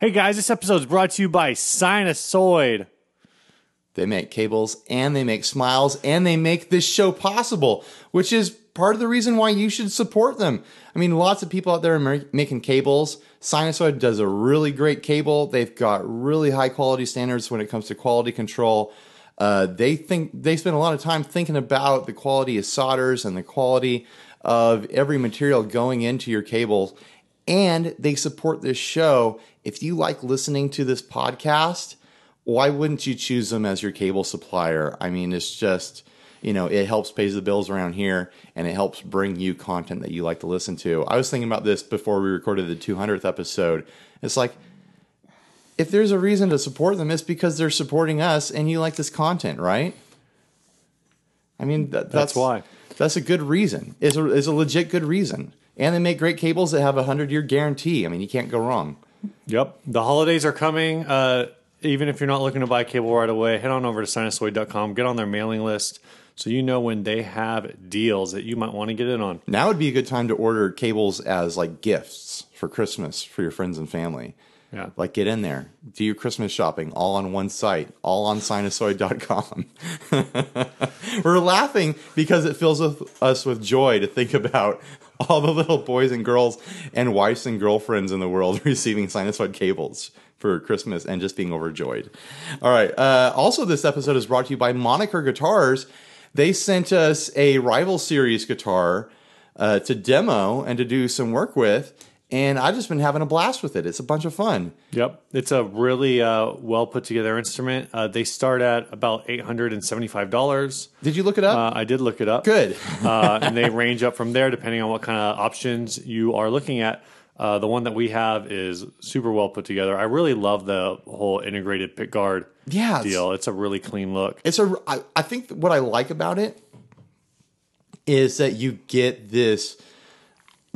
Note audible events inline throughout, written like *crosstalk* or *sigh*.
Hey guys, this episode is brought to you by Sinasoid. They make cables and they make smiles and they make this show possible, which is part of the reason why you should support them. I mean, lots of people out there are making cables. Sinasoid does a really great cable. They've got really high quality standards when it comes to quality control. Uh, they think they spend a lot of time thinking about the quality of solders and the quality of every material going into your cables, and they support this show. If you like listening to this podcast, why wouldn't you choose them as your cable supplier? I mean, it's just, you know, it helps pays the bills around here and it helps bring you content that you like to listen to. I was thinking about this before we recorded the 200th episode. It's like, if there's a reason to support them, it's because they're supporting us and you like this content, right? I mean, that, that's, That's why. That's a good reason. It's a, it's a legit good reason. And they make great cables that have a 100 year guarantee. I mean, you can't go wrong. Yep. The holidays are coming. Uh, even if you're not looking to buy cable right away, head on over to sinasoid.com, get on their mailing list so you know when they have deals that you might want to get in on. Now would be a good time to order cables as like gifts for Christmas for your friends and family. Yeah. Like get in there, do your Christmas shopping all on one site, all on sinasoid.com. *laughs* We're laughing because it fills us with joy to think about *laughs* all the little boys and girls and wives and girlfriends in the world *laughs* receiving sinasoid cables for Christmas and just being overjoyed. All right. Uh, also, this episode is brought to you by Moniker Guitars. They sent us a Rival Series guitar uh, to demo and to do some work with. And I've just been having a blast with it. It's a bunch of fun. Yep. It's a really uh, well put together instrument. Uh, they start at about $875. Did you look it up? Uh, I did look it up. Good. uh, and they range up from there depending on what kind of options you are looking at. Uh, the one that we have is super well put together. I really love the whole integrated pick guard Yeah, it's- deal. It's a really clean look. It's a. I, I think what I like about it is that you get this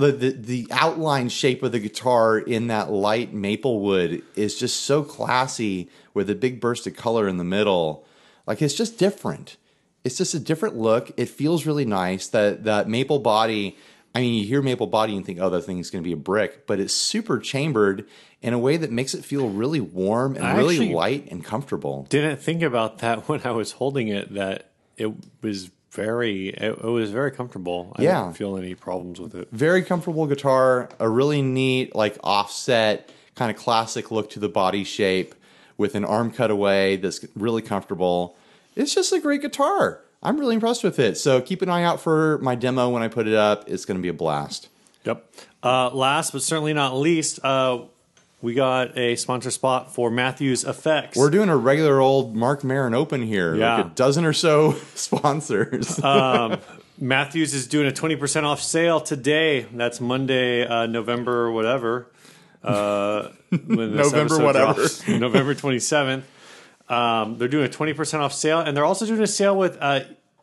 the, the the outline shape of the guitar in that light maple wood is just so classy with a big burst of color in the middle. Like it's just different. It's just a different look. It feels really nice. That that maple body. I mean, you hear maple body and think, oh, that thing's going to be a brick, but it's super chambered in a way that makes it feel really warm and I really light and comfortable. Didn't think about that *laughs* when I was holding it. That it was very, it, it was very comfortable. I Yeah. didn't feel any problems with it. very comfortable guitar, a really neat, like offset, kind of classic look to the body shape with an arm cutaway that's really comfortable. It's just a great guitar. I'm really impressed with it. So keep an eye out for my demo when I put it up. It's going to be a blast. Yep. Uh, last but certainly not least, uh, we got a sponsor spot for Matthews Effects. We're doing a regular old Marc Maron Open here, Yeah. like a dozen or so *laughs* sponsors. Matthews is doing a 20% off sale today. That's Monday, uh, November whatever. Uh, *laughs* November whatever. drops. *laughs* November 27th. Um, they're doing a 20% off sale, and they're also doing a sale with uh,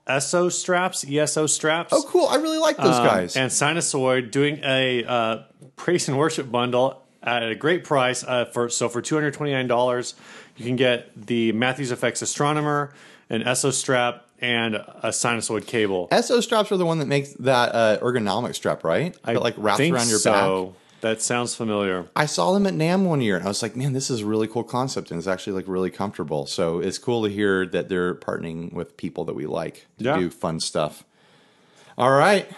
ESO straps, ESO straps. oh, cool! I really like those Um, guys. And Sinasoid doing a uh, praise and worship bundle at a great price. Uh, for so for two hundred twenty nine dollars, you can get the Matthews Effects Astronomer, an ESO strap, and a Sinasoid cable. SO straps are the one that makes that uh, ergonomic strap, right? that like wraps think around your so. back. That sounds familiar. I saw them at NAMM one year and I was like, man, this is a really cool concept and it's actually like really comfortable. So it's cool to hear that they're partnering with people that we like to Yeah. do fun stuff. All right.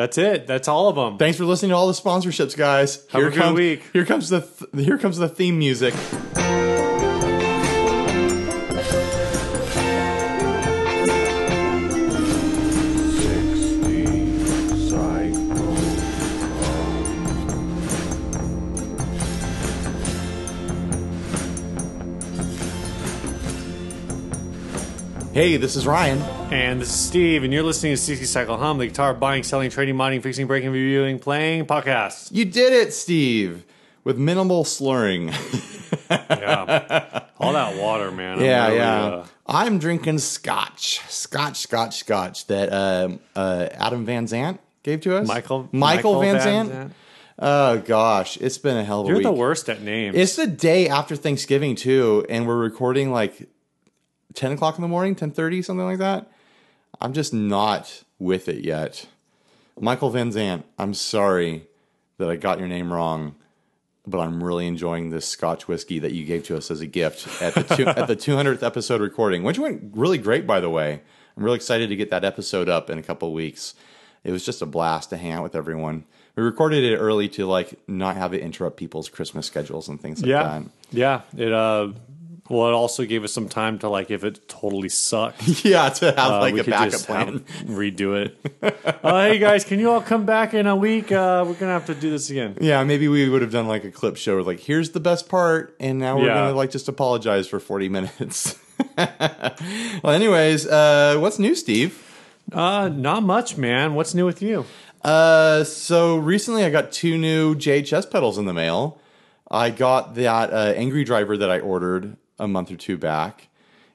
That's it. That's all of them. Thanks for listening to all the sponsorships, guys. Have a good comes, week. Here comes the th- here comes the theme music. Hey, this is Ryan. And this is Steve, and you're listening to 60 Cycle Hum, the guitar buying, selling, trading, modding, fixing, breaking, reviewing, playing podcast. You did it, Steve, with minimal slurring. *laughs* Yeah. all that water, man. I'm Yeah, really, yeah. uh, I'm drinking scotch, scotch, scotch, scotch that um, uh, Adam Van Zant gave to us. Michael Michael, Van, Zant. Oh gosh, it's been a hell of a year. You're week. the worst at names. It's the day after Thanksgiving too, and we're recording like ten o'clock in the morning, ten thirty, something like that. I'm just not with it yet. Michael Van Zant, I'm sorry that I got your name wrong, but I'm really enjoying this Scotch whiskey that you gave to us as a gift at the two, at the 200th episode recording, which went really great, by the way. I'm really excited to get that episode up in a couple of weeks. It was just a blast to hang out with everyone. We recorded it early to like not have it interrupt people's Christmas schedules and things like Yeah, that. yeah. It uh, well, it also gave us some time to like if it totally sucked, *laughs* Yeah, to have uh, like a backup plan. redo it. *laughs* uh, hey guys, can you all come back in a week? Uh, we're gonna have to do this again. Yeah, maybe we would have done like a clip show like, here's the best part, and now we're Yeah. gonna like just apologize for 40 minutes. *laughs* well, anyways, uh, what's new, Steve? Uh, not much, man. What's new with you? Uh, so recently I got two new JHS pedals in the mail. I got that uh, Angry Driver that I ordered a month or two back,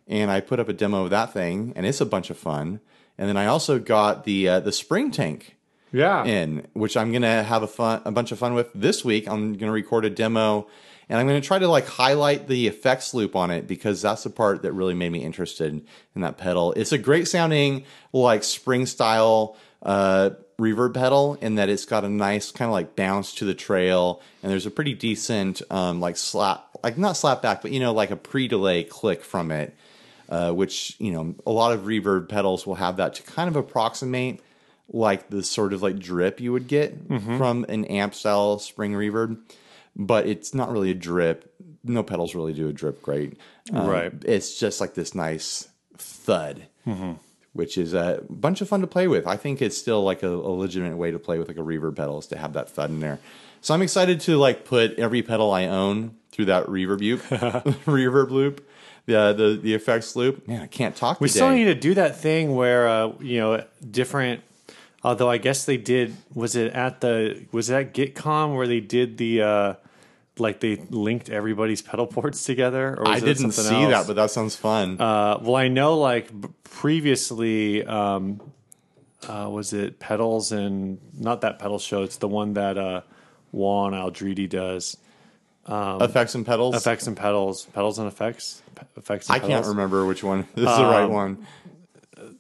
and I put up a demo of that thing, and it's a bunch of fun. And then I also got the uh, the Spring Tank Yeah, in, which I'm gonna have a fun a bunch of fun with this week. I'm gonna record a demo, and I'm gonna try to like highlight the effects loop on it because that's the part that really made me interested in that pedal. It's a great sounding like spring style uh, reverb pedal in that it's got a nice kind of like bounce to the trail, and there's a pretty decent um, like slap like not slap back, but you know like a pre delay click from it. Uh, which you know a lot of reverb pedals will have that to kind of approximate like the sort of like drip you would get Mm-hmm. from an amp style spring reverb, but it's not really a drip. No pedals really do a drip great. Um, Right. It's just like this nice thud, Mm-hmm. which is a bunch of fun to play with. I think it's still like a, a legitimate way to play with like a reverb pedal is to have that thud in there. So I'm excited to like put every pedal I own through that reverb loop, *laughs* *laughs* reverb loop, the the the effects loop. Man, I can't talk. we today. still need to do that thing where uh, you know different. Although I guess they did. Was it at the? Was that at GitCon where they did the? uh like they linked everybody's pedal ports together, or was I didn't see else? that, but that sounds fun. Uh, well, I know like previously, um, uh, was it pedals and not that pedal show? It's the one that uh, Juan Alderete does. effects and pedals. Effects and pedals, pedals and effects, Pe- effects. And I can't remember which one. This *laughs* is the right Um, one.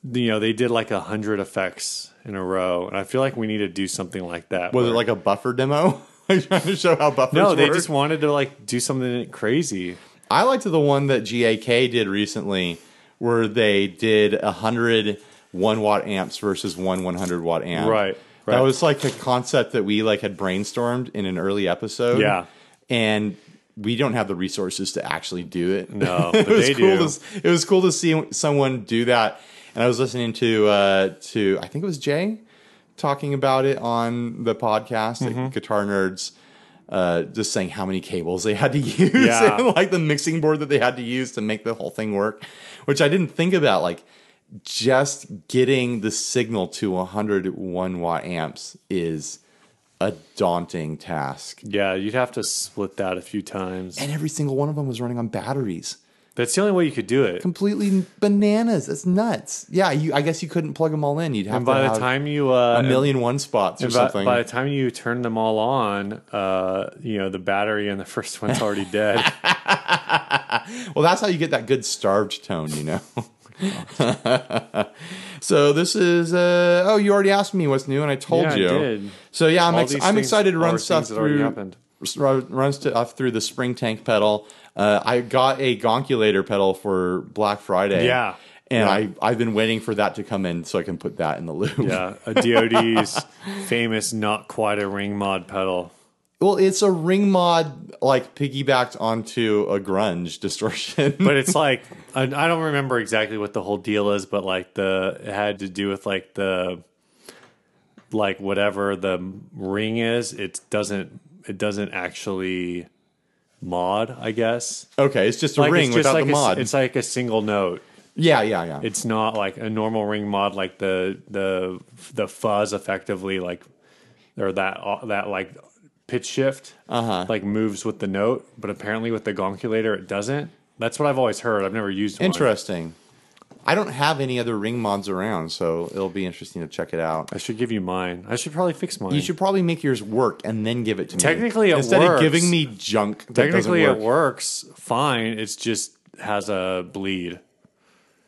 You know, they did like a hundred effects in a row, and I feel like we need to do something like that. Was it like a buffer demo? *laughs* Trying to show how buffers no? They work? just wanted to like do something crazy. I liked the one that GAK did recently, where they did a hundred one watt amps versus one one hundred watt amp. Right, That was like a concept that we like had brainstormed in an early episode. Yeah. and we don't have the resources to actually do it. No, *laughs* it was they cool. do. To, it was cool to see someone do that. And I was listening to uh, to I think it was Jay talking about it on the podcast, Mm-hmm. like Guitar Nerds, uh, just saying how many cables they had to *laughs* use Yeah. and like the mixing board that they had to use to make the whole thing work, which I didn't think about. Like just getting the signal to 101 watt amps is a daunting task. Yeah, you'd have to split that a few times. And every single one of them was running on batteries. That's the only way you could do it. Completely bananas. That's nuts. Yeah, you, I guess you couldn't plug them all in. You'd have And to by the have time you uh, a million one spots or by, something. by the time you turn them all on, uh, you know the battery in the *laughs* first one's already dead. *laughs* Well, that's how you get that good starved tone, you know. *laughs* *laughs* so this is uh oh, you already asked me what's new, and I told Yeah, I you. did. So yeah, I'm ex- I'm excited to run stuff through run run stuff through the spring tank pedal. Uh, I got a gonkulator pedal for Black Friday. Yeah. And Yeah. I, I've been waiting for that to come in so I can put that in the loop. yeah, a DoD's *laughs* famous not quite a ring mod pedal. Well, it's a ring mod like piggybacked onto a grunge *laughs* distortion. But it's like I, I don't remember exactly what the whole deal is, but like the it had to do with like the like whatever the ring is. It doesn't it doesn't actually mod. I guess okay, it's just a like ring just without like the a mod. it's like a single note. yeah, yeah, yeah. It's not like a normal ring mod, like the the the fuzz effectively like or that that like pitch shift Uh-huh. like moves with the note, but apparently with the gonkulator it doesn't. That's what I've always heard. I've never used one. Interesting. I don't have any other ring mods around, so it'll be interesting to check it out. I should give you mine. I should probably fix mine. You should probably make yours work and then give it to me. Technically, it instead works. of giving me junk. Technically, doesn't it works fine. It's just has a bleed.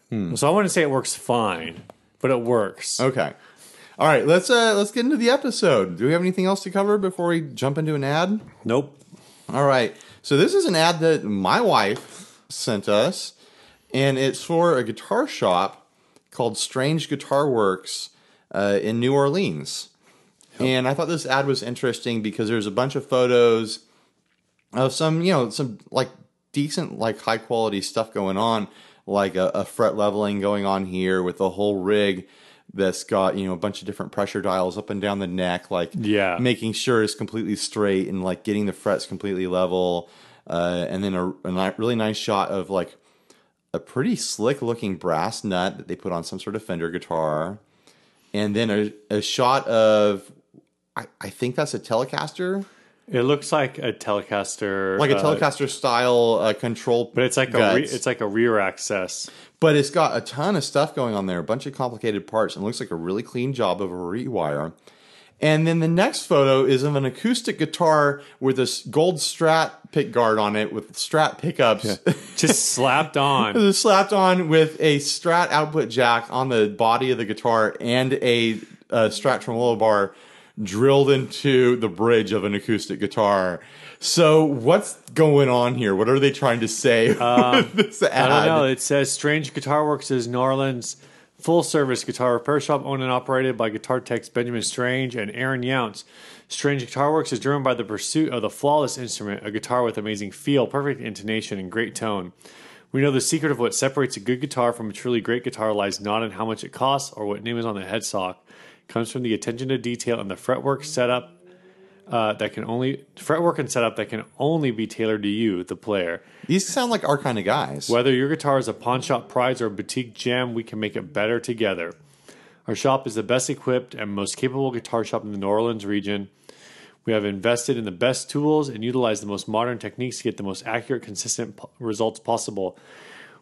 Hmm. So I wouldn't say it works fine, but it works. Okay. All right, let's uh let's get into the episode. Do we have anything else to cover before we jump into an ad? Nope. All right. So this is an ad that my wife sent us, and it's for a guitar shop called Strange Guitarworks uh, in New Orleans. And I thought this ad was interesting because there's a bunch of photos of some, you know, some like decent, like high quality stuff going on, like a, a fret leveling going on here with the whole rig that's got you know a bunch of different pressure dials up and down the neck, like Yeah. making sure it's completely straight and like getting the frets completely level, uh, and then a, a really nice shot of like a pretty slick looking brass nut that they put on some sort of Fender guitar, and then a, a shot of I, I think that's a Telecaster, It looks like a Telecaster, like a uh, Telecaster style uh, control, but it's like a re- it's like a rear access. But it's got a ton of stuff going on there, a bunch of complicated parts, and looks like a really clean job of a rewire. And then the next photo is of an acoustic guitar with this gold Strat pick guard on it with Strat pickups. Just *laughs* slapped on. Slapped on with a Strat output jack on the body of the guitar and a, uh Strat tremolo bar drilled into the bridge of an acoustic guitar. So what's going on here? What are they trying to say with um, *laughs* this ad? I don't know. It says Strange Guitarworks is New Orleans full service guitar repair shop owned and operated by guitar techs Benjamin Strange and Aaron Younts. Strange Guitarworks is driven by the pursuit of the flawless instrument, a guitar with amazing feel, perfect intonation, and great tone. We know the secret of what separates a good guitar from a truly great guitar lies not in how much it costs or what name is on the headstock. It comes from the attention to detail and the fretwork setup uh, that can only fretwork and setup that can only be tailored to you, the player. These sound like our kind of guys. Whether your guitar is a pawn shop prize or a boutique gem, we can make it better together. Our shop is the best equipped and most capable guitar shop in the New Orleans region. We have invested in the best tools and utilize the most modern techniques to get the most accurate, consistent po- results possible.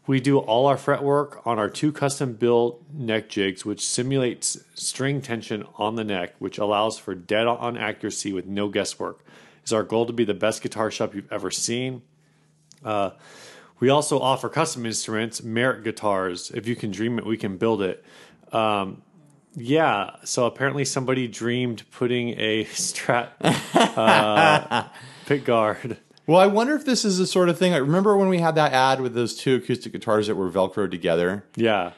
We do all our fretwork on our two custom built neck jigs, which simulates string tension on the neck, which allows for dead on accuracy with no guesswork. It's our goal to be the best guitar shop you've ever seen. Uh, we also offer custom instruments, merit guitars. If you can dream it, we can build it. Um, yeah, so apparently somebody dreamed putting a *laughs* Strat uh, *laughs* pick guard. Well, I wonder if this is the sort of thing. I remember when we had that ad with those two acoustic guitars that were Velcroed together, Yeah,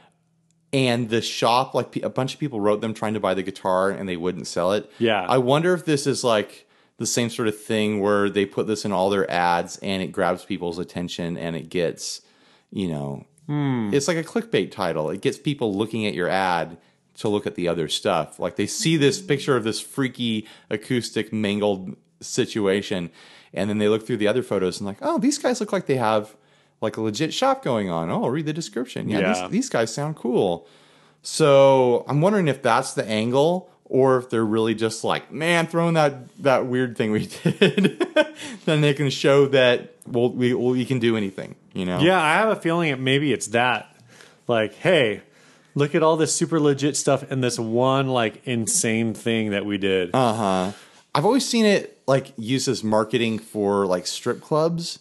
and the shop, like a bunch of people wrote them trying to buy the guitar and they wouldn't sell it. Yeah. I wonder if this is like the same sort of thing where they put this in all their ads and it grabs people's attention and it gets, you know, hmm. it's like a clickbait title. It gets people looking at your ad to look at the other stuff. Like they see this picture of this freaky acoustic mangled situation and then they look through the other photos and like, oh, these guys look like they have like a legit shop going on. Oh, I'll read the description. Yeah, Yeah. These, these guys sound cool. So I'm wondering if that's the angle or if they're really just like, man, throwing that that weird thing we *laughs* did. then they can show that we'll, we we can do anything. You know? yeah. I have a feeling it maybe it's that. Like, hey, look at all this super legit stuff and this one like insane thing that we did. Uh huh. I've always seen it like used as marketing for like strip clubs,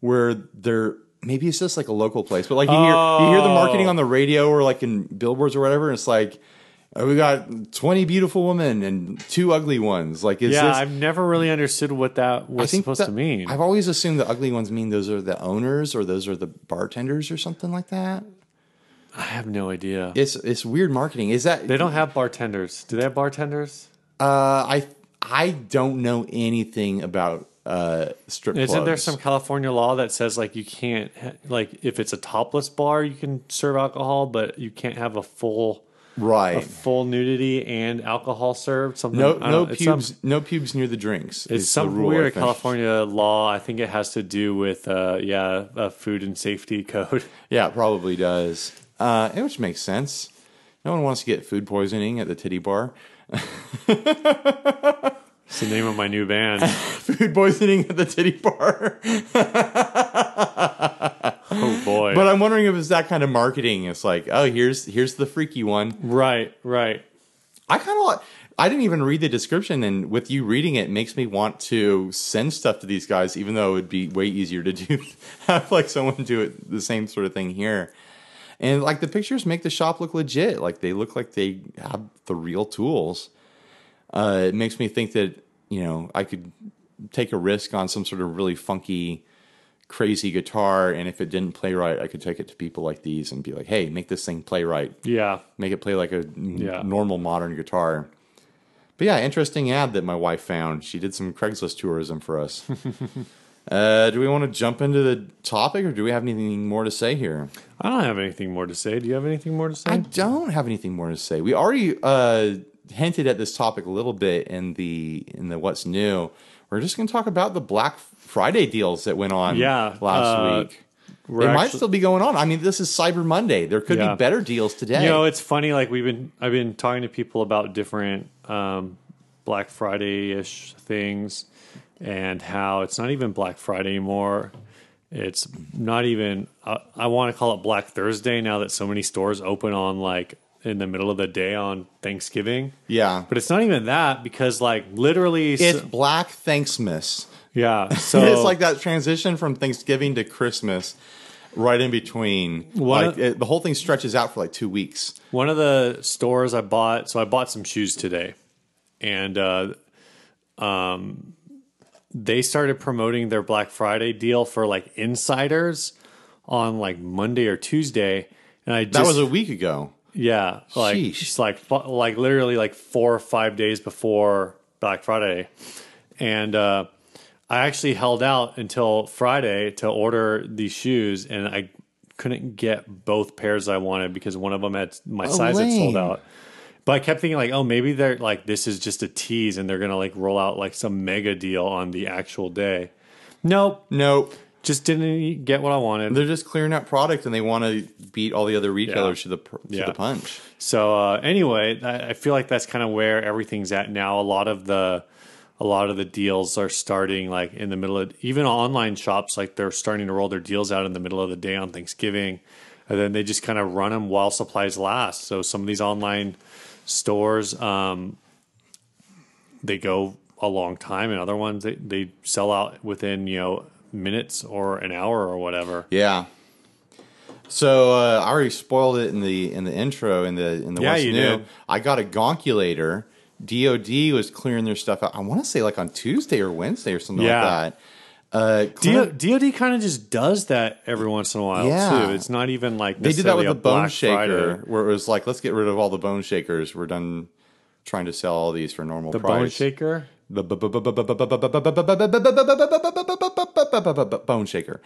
where they're maybe it's just like a local place, but like you hear you hear the marketing on the radio or like in billboards or whatever, and it's like. oh, we got twenty beautiful women and two ugly ones. Like, is yeah, this? I've never really understood what that was supposed that- to mean. I've always assumed the ugly ones mean those are the owners or those are the bartenders or something like that. I have no idea. It's it's weird marketing. Is that They don't have bartenders. Do they have bartenders? Uh, I I don't know anything about uh strip Isn't there some California law that says like you can't like if it's a topless bar you can serve alcohol, but you can't have a full right a full nudity and alcohol served? Something No no. It's some- pubes no pubes near the drinks. It's some rule, weird. California law. I think it has to do with uh, yeah, a food and safety *laughs* code. Yeah, it probably does. Uh, which makes sense. No one wants to get food poisoning at the titty bar. *laughs* It's the name of my new band. *laughs* food poisoning at the titty bar. *laughs* Oh boy! but I'm wondering if it's that kind of marketing. It's like, oh, here's here's the freaky one. right, right. I kind of like. I didn't even read the description, and with you reading it, makes me want to send stuff to these guys, even though it would be way easier to do have like someone do it the same sort of thing here. And like the pictures make the shop look legit, like they look like they have the real tools. Uh, it makes me think that you know I could take a risk on some sort of really funky, crazy guitar, and if it didn't play right, I could take it to people like these and be like, "Hey, make this thing play right. Yeah. Make it play like a n- Yeah. normal modern guitar." But yeah, interesting ad that my wife found. She did some Craigslist tourism for us. *laughs* uh, do we want to jump into the topic, or do we have anything more to say here? I don't have anything more to say. Do you have anything more to say? I don't have anything more to say. We already uh, hinted at this topic a little bit in the in the what's new. We're just going to talk about the Black Friday deals that went on Yeah, last uh, week. We're They might still be going on. I mean, this is Cyber Monday. There could Yeah. be better deals today. You know, it's funny. Like we've been, I've been talking to people about different um, Black Friday ish things, and how it's not even Black Friday anymore. It's not even. I, I want to call it Black Thursday now that so many stores open on like in the middle of the day on Thanksgiving. yeah, But it's not even that because like literally, it's Black Thanksmas. yeah. *laughs* So it's like that transition from Thanksgiving to Christmas, right in between. Like of- it, the whole thing stretches out for like two weeks. One of the stores I bought, so I bought some shoes today, and uh, um, they started promoting their Black Friday deal for like insiders on like Monday or Tuesday, and I just That was a week ago. yeah, like Sheesh. just like like literally like four or five days before Black Friday, and uh, I actually held out until Friday to order these shoes, and I couldn't get both pairs I wanted because one of them had my size had sold out. But I kept thinking like, oh, maybe they're like this is just a tease, and they're gonna like roll out like some mega deal on the actual day. Nope, Nope. just didn't get what I wanted. They're just clearing out product and they want to beat all the other retailers to the to Yeah. the punch. So uh, anyway, I, I feel like that's kind of where everything's at now. A lot of the a lot of the deals are starting like in the middle of even online shops like they're starting to roll their deals out in the middle of the day on Thanksgiving, and then they just kind of run them while supplies last. So some of these online stores, um, they go a long time, and other ones they, they sell out within you know minutes or an hour or whatever. Yeah. So uh, I already spoiled it in the in the intro in the in the Yeah, what's you new. did. I got a gonkulator. DoD was clearing their stuff out. I want to say like on Tuesday or Wednesday or something Yeah. like that. Uh, DoD kind of just does that every once in a while Yeah. too. It's not even like they did that with the a bone Black shaker, Friday. where it was like, let's get rid of all the bone shakers. We're done trying to sell all these for normal The price. bone shaker. The bone shaker.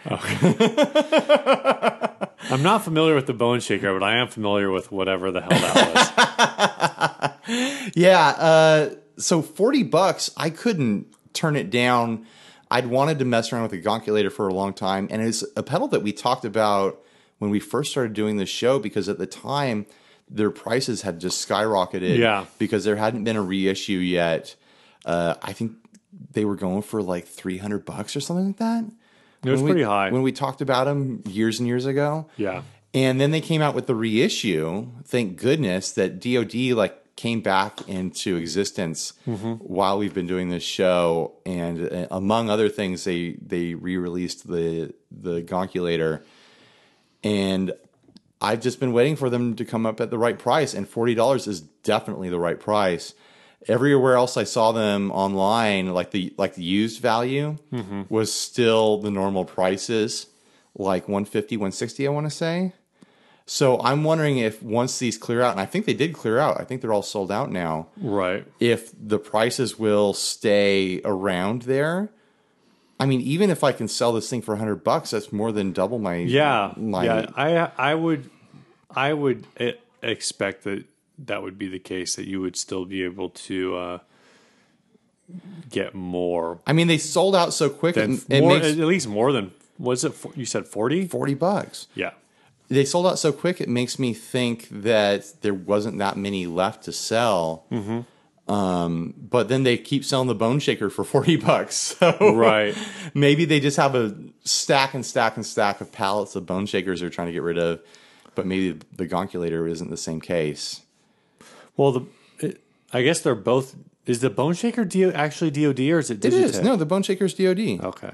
I'm not familiar with the bone shaker, but I am familiar with whatever the hell that was. Yeah. Uh, so forty bucks, I couldn't turn it down. I'd wanted to mess around with the gonkulator for a long time, and it's a pedal that we talked about when we first started doing this show because at the time their prices had just skyrocketed. Yeah. Because there hadn't been a reissue yet. Uh, I think they were going for like three hundred bucks or something like that. It was we- pretty high. when we talked about them years and years ago. yeah. And then they came out with the reissue. Thank goodness that DoD like came back into existence while we've been doing this show. And uh, among other things, they they re-released the the Gonkulator. And I've just been waiting for them to come up at the right price. And forty dollars is definitely the right price. Everywhere else I saw them online, like the like the used value was still the normal prices, like 150, 160, I want to say. So I'm wondering if once these clear out, and I think they did clear out, I think they're all sold out now. Right. If the prices will stay around there, I mean, even if I can sell this thing for 100 bucks, that's more than double my Yeah. my yeah. I I would I would eh, expect that that would be the case that you would still be able to uh, get more I mean, they sold out so quick. than it more, makes at least more than was it? You said forty? 40 bucks. Yeah. They sold out so quick, it makes me think that there wasn't that many left to sell. Mm-hmm. Um, but then they keep selling the bone shaker for *laughs* 40 bucks. So Right. *laughs* maybe they just have a stack and stack and stack of pallets of bone shakers they're trying to get rid of. But maybe the gonkulator isn't the same case. Well, the it, I guess they're both. Is the Bone Shaker DO, actually DoD or is it It is. No, the bone shaker's DOD. Okay.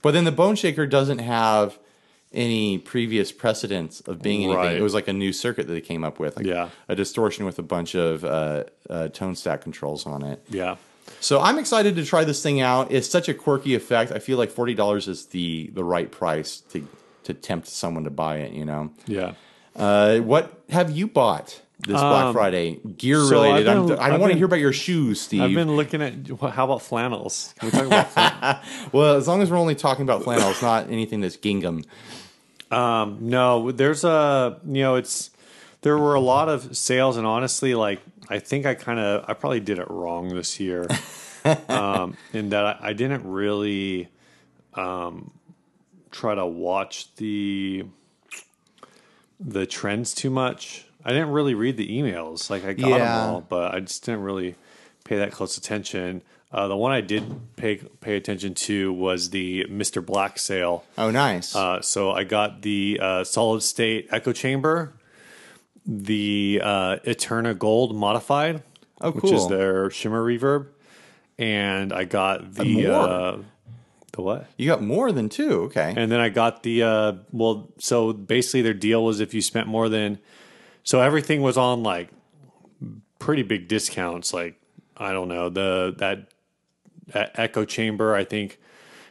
But then the bone shaker doesn't have any previous precedence of being anything. Right. It was like a new circuit that they came up with, like Yeah. a distortion with a bunch of uh, uh, tone stack controls on it. Yeah. So I'm excited to try this thing out. It's such a quirky effect. I feel like forty dollars is the the right price to to tempt someone to buy it. You know. Yeah. Uh, what have you bought this Black Friday? Gear Um, so related. Been- I don't I've want to hear about your shoes, Steve. I've been looking at. How about flannels? Can we talk about *laughs* flannels? well, as long as we're only talking about flannels, not anything that's gingham. Um, no, there's a you know it's there were a lot of sales, and honestly, like I think I kind of I probably did it wrong this year, *laughs* um, in that I, I didn't really um, try to watch the the trends too much. I didn't really read the emails. Like I got Yeah. them all, but I just didn't really pay that close attention. Uh, the one I did pay pay attention to was the Mr. Black sale. Oh, nice. Uh, so I got the uh, solid state echo chamber, the uh, Eterna Gold modified, Oh, cool. which is their shimmer reverb, and I got the uh, the what? you got more than two. Okay. And then I got the uh, well. So basically, their deal was if you spent more than so everything was on like pretty big discounts. Like I don't know the that, echo chamber. I think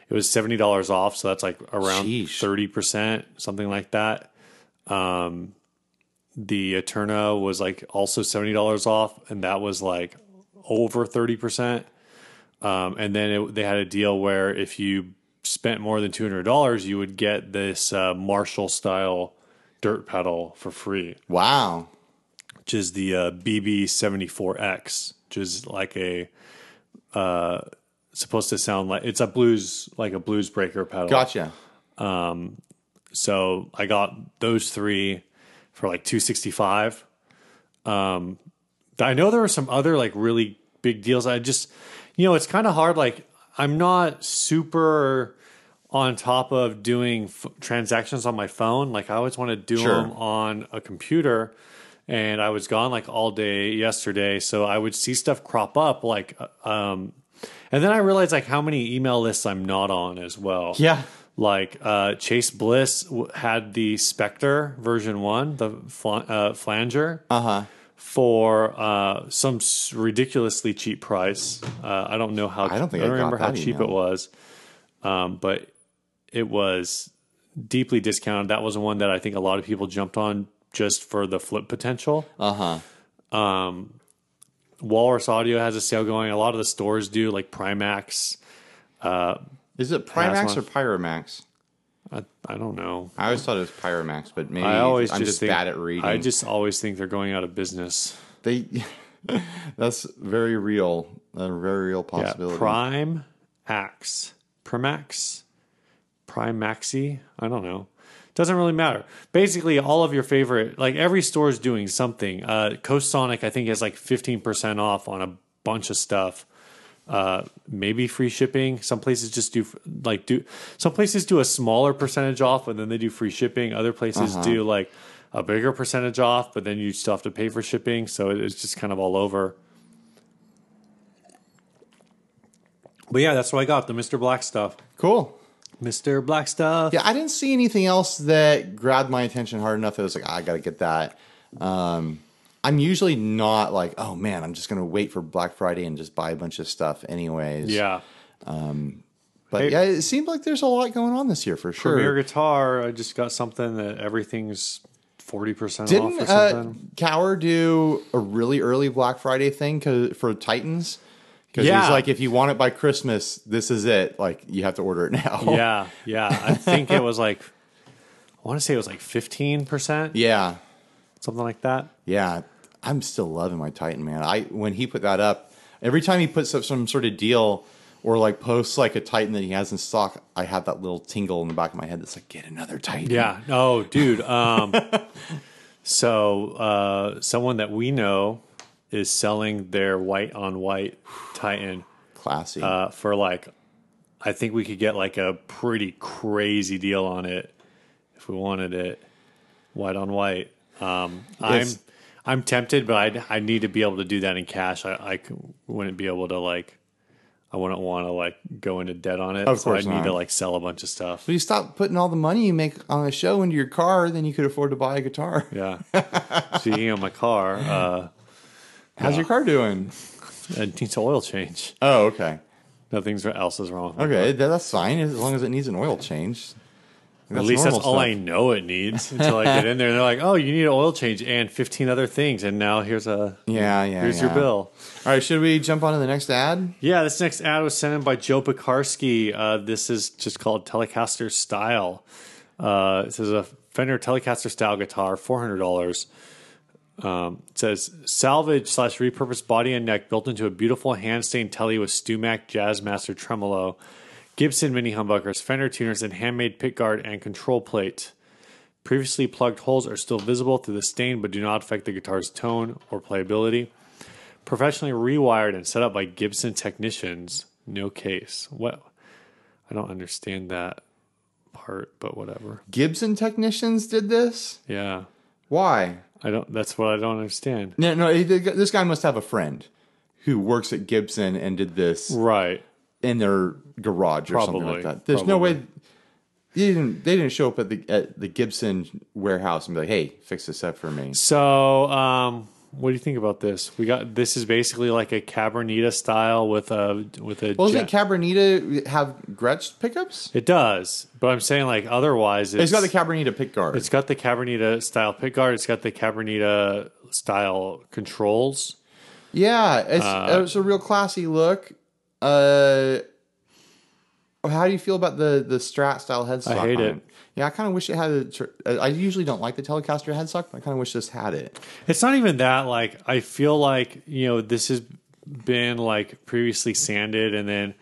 it was seventy dollars off. So that's like around thirty percent, something like that. Um, the Eterna was like also seventy dollars off, and that was like over thirty percent. Um, and then it, they had a deal where if you spent more than two hundred dollars, you would get this uh, Marshall style dirt pedal for free, wow. which is the uh, BB seventy four X, which is like a uh, supposed to sound like it's a blues like a blues breaker pedal. Gotcha. Um, so I got those three for like two sixty five. Um, I know there were some other like really big deals. I just, you know, it's kind of hard. Like I'm not super on top of doing f- transactions on my phone. Like I always want to do Sure. them on a computer. And I was gone like all day yesterday, so I would see stuff crop up like, uh, um, and then I realized like how many email lists I'm not on as well. Yeah. Like uh, Chase Bliss w- had the Spectre version one, the fl- uh, flanger, Uh huh. for uh, some s- ridiculously cheap price. Uh, I don't know how. I don't think I I don't got remember how cheap email. it was, um, but it was deeply discounted. That was the one that I think a lot of people jumped on just for the flip potential. Uh huh. Walrus Audio has a sale going. A lot of the stores do, like Prymaxe. Uh, Is it Primax or Pyromax? I, I don't know. I always thought it was Pyromax, but maybe I always I'm just, just think, bad at reading. I just always think they're going out of business. they. *laughs* that's very real. A very real Yeah, possibility. Prime Axe, Primax, Primaxi. I don't know. Doesn't really matter. Basically, all of your favorite, like every store is doing something. Uh, Coast Sonic, I think, has like fifteen percent off on a bunch of stuff. Uh, maybe free shipping. Some places just do like do. Some places do a smaller percentage off, and then they do free shipping. Other places Uh-huh. do like a bigger percentage off, but then you still have to pay for shipping. So it's just kind of all over. But yeah, that's what I got. The Mr. Black stuff. cool. Mr. Black stuff. Yeah, I didn't see anything else that grabbed my attention hard enough that I was like, "Ah, I got to get that. Um, I'm usually not like, oh man, I'm just going to wait for Black Friday and just buy a bunch of stuff anyways. Yeah. Um, But Hey- yeah, it seems like there's a lot going on this year for sure. Premier Guitar, I just got something that everything's 40% off Didn't or uh. Kauer do a really early Black Friday thing 'cause- for Titans? Because Yeah. he's like, if you want it by Christmas, this is it. Like, you have to order it now. yeah. Yeah. *laughs* I think it was like, I want to say it was like 15%, yeah, something like that. yeah. I'm still loving my Titan, man. I when he put that up, every time he puts up some sort of deal or like posts like a Titan that he has in stock, I have that little tingle in the back of my head that's like, get another Titan. Yeah. Oh, dude. Um, *laughs* so uh, someone that we know is selling their white on white Titan classy. uh, for like, I think we could get like a pretty crazy deal on it if we wanted it white on white. Um, I'm I'm tempted, but I I need to be able to do that in cash. I wouldn't be able to like. I wouldn't want to like go into debt on it. Of so course I need to like sell a bunch of stuff. if you stop putting all the money you make on a show into your car, then you could afford to buy a guitar. Yeah. *laughs* Speaking of my car, uh, How's your car doing? It needs an oil change. Oh, okay. Nothing else is wrong. with Okay, that- that's fine as long as it needs an oil change. At least that's normal all stuff. I know it needs *laughs* until I get in there and they're like, "Oh, you need an oil change and 15 other things." And now here's a Yeah, yeah. here's your yeah. bill. All right, should we jump on to the next ad? Yeah, this next ad was sent in by Joe Pekarsky. Uh, this is just called Telecaster Style. Uh, it says a Fender Telecaster Style guitar, four hundred dollars. Um, it says salvage slash repurposed body and neck built into a beautiful hand stained telly with StewMac Jazzmaster tremolo, Gibson mini humbuckers, Fender tuners, and handmade pickguard and control plate. Previously plugged holes are still visible through the stain, but do not affect the guitar's tone or playability professionally rewired and set up by Gibson technicians. No case. What? I don't understand that part, but whatever. Gibson technicians did this. Yeah, Why? I don't. That's what I don't understand. No, no. he- This guy must have a friend who works at Gibson and did this Right. in their garage or something like that. There's no way. They didn't. They didn't show up at the at the Gibson warehouse and be like, "Hey, fix this up for me." So, um, what do you think about this? We got this is basically like a Cabronita style with a with a. Well, doesn't Cabronita have Gretsch pickups? it does, but I'm saying like otherwise, it's, It's got the Cabronita pick guard. it's got the Cabronita style pickguard. It's got the Cabronita style controls. Yeah, it's, it's a real classy look. Uh, how do you feel about the the Strat style headstock? I hate it. Yeah, I kind of wish it had. A, tr- I usually don't like the Telecaster headstock, but I kind of wish this had it. It's not even that. Like I feel like you know this has been like previously sanded and then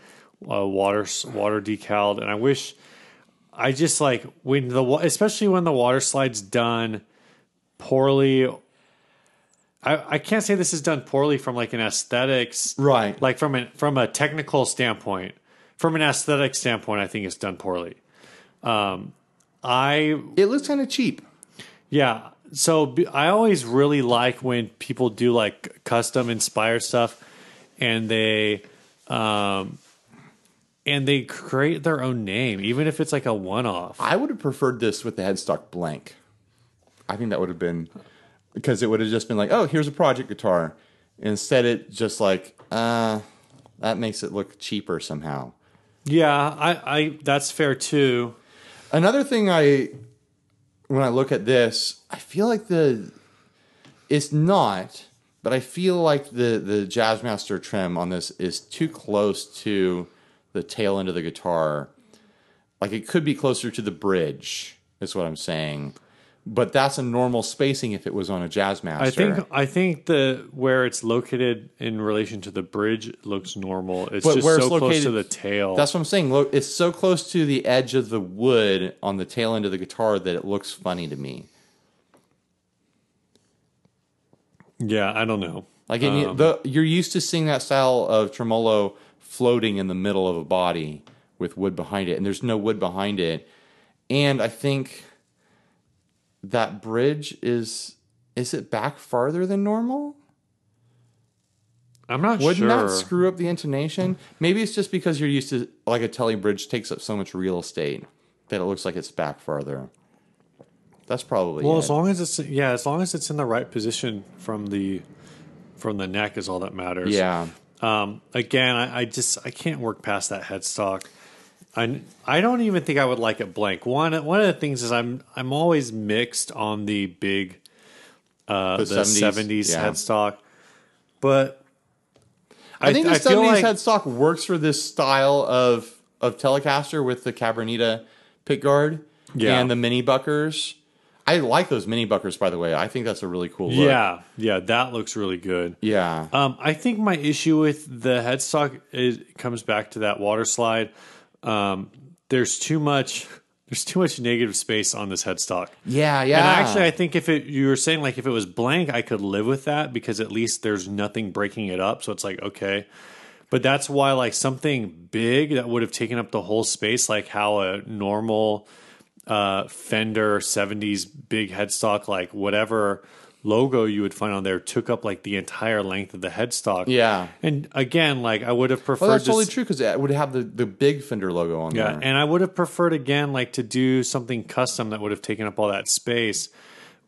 uh, water water decaled, and I wish I just like when the especially when the water slide's done poorly. I, I can't say this is done poorly from like an aesthetics Right. like from a from a technical standpoint from an aesthetic standpoint i think it's done poorly um i It looks kind of cheap. yeah. So I always really like when people do like custom inspired stuff and they um and they create their own name even if it's like a one off. I would have preferred this with the headstock blank. I think that would have been because it would have just been like, oh, here's a project guitar. Instead, it just like, uh, that makes it look cheaper somehow. Yeah, I I that's fair too. Another thing I, when I look at this, I feel like the, it's not, but I feel like the the Jazzmaster trem on this is too close to the tail end of the guitar. Like it could be closer to the bridge. Is what I'm saying. But that's a normal spacing if it was on a Jazzmaster. I think I think the where it's located in relation to the bridge looks normal. It's But just where so it's close located- to the tail. That's what I'm saying. Look, it's so close to the edge of the wood on the tail end of the guitar that it looks funny to me. yeah, I don't know. Like it, Um, the you're used to seeing that style of tremolo floating in the middle of a body with wood behind it, and there's no wood behind it. And I think that bridge is is it back farther than normal? I'm not sure. Wouldn't that screw up the intonation? Maybe it's just because you're used to like a telly bridge takes up so much real estate that it looks like it's back farther. That's probably Well, it. as long as it's yeah, as long as it's in the right position from the from the neck is all that matters. yeah. Um, again, I, I just I can't work past that headstock. I I don't even think I would like it blank. One one of the things is I'm I'm always mixed on the big uh, The the 70s, seventies yeah. headstock, but I, think the I feel 70s like- headstock works for this style of of Telecaster with the Cabronita pickguard Yeah. and the mini buckers. I like those mini buckers, by the way. I think that's a really cool look. yeah, yeah, that looks really good. Yeah. Um, I think my issue with the headstock is comes back to that water slide. Um, there's too much. There's too much negative space on this headstock. Yeah, yeah. And actually, I think if it you were saying like if it was blank, I could live with that because at least there's nothing breaking it up. So it's like okay, but that's why like something big that would have taken up the whole space, like how a normal uh, Fender '70s big headstock, like whatever logo you would find on there, took up like the entire length of the headstock. Yeah. And again, like I would have preferred. well, that's to totally true because it would have the, the big Fender logo on there. yeah, there. and I would have preferred again like to do something custom that would have taken up all that space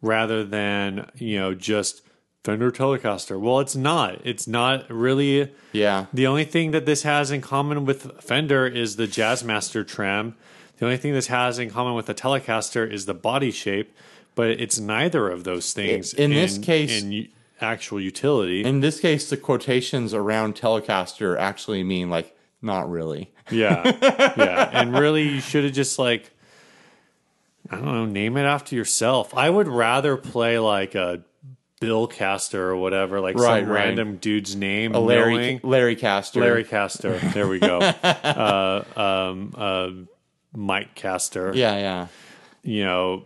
rather than, you know, just Fender Telecaster. Well, it's not. It's not really. Yeah. The only thing that this has in common with Fender is the Jazzmaster trem. The only thing this has in common with the Telecaster is the body shape, but it's neither of those things. In this case- in u- actual utility. In this case, the quotations around Telecaster actually mean like not really. yeah, *laughs* yeah, and really, you should have just like, I don't know, name it after yourself. I would rather play like a Bill Caster or whatever, like Right, some right. random dude's name. A Larry knowing- Larry Caster. Larry Caster. There we go. *laughs* uh, um, uh, Mike Caster. Yeah, yeah. You know,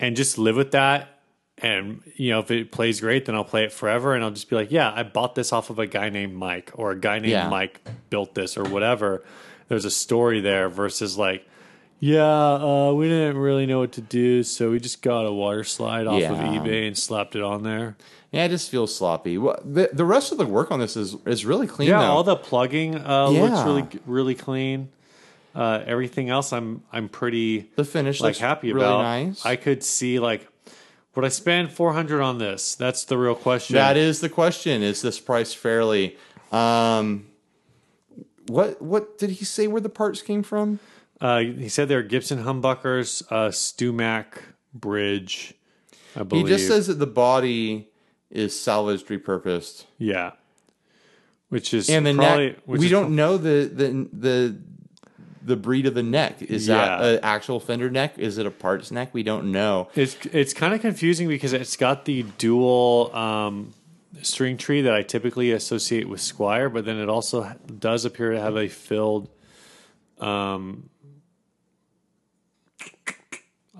and just live with that. And you know, if it plays great, then I'll play it forever, and I'll just be like, "Yeah, I bought this off of a guy named Mike, or a guy named Yeah. Mike built this, or whatever." There's a story there versus like, "Yeah, uh, we didn't really know what to do, so we just got a water slide off of eBay and slapped it on there." Yeah, it just feels sloppy. Well, the the rest of the work on this is is really clean. Yeah, though. all the plugging uh, looks really really clean. Uh, everything else, I'm I'm pretty the finish like happy really about. nice. I could see like would I spend 400 on this? That's the real question. That is the question. Is this price fairly? Um, what what did he say where the parts came from? Uh, he said they're Gibson humbuckers, uh, StewMac bridge. I believe He just says that the body is salvaged, repurposed, yeah, which is and the probably neck. We don't know the the the the breed of the neck. Is that an actual fender neck? Is it a parts neck? We don't know. It's it's kind of confusing because it's got the dual um, string tree that I typically associate with Squier, but then it also does appear to have a filled um,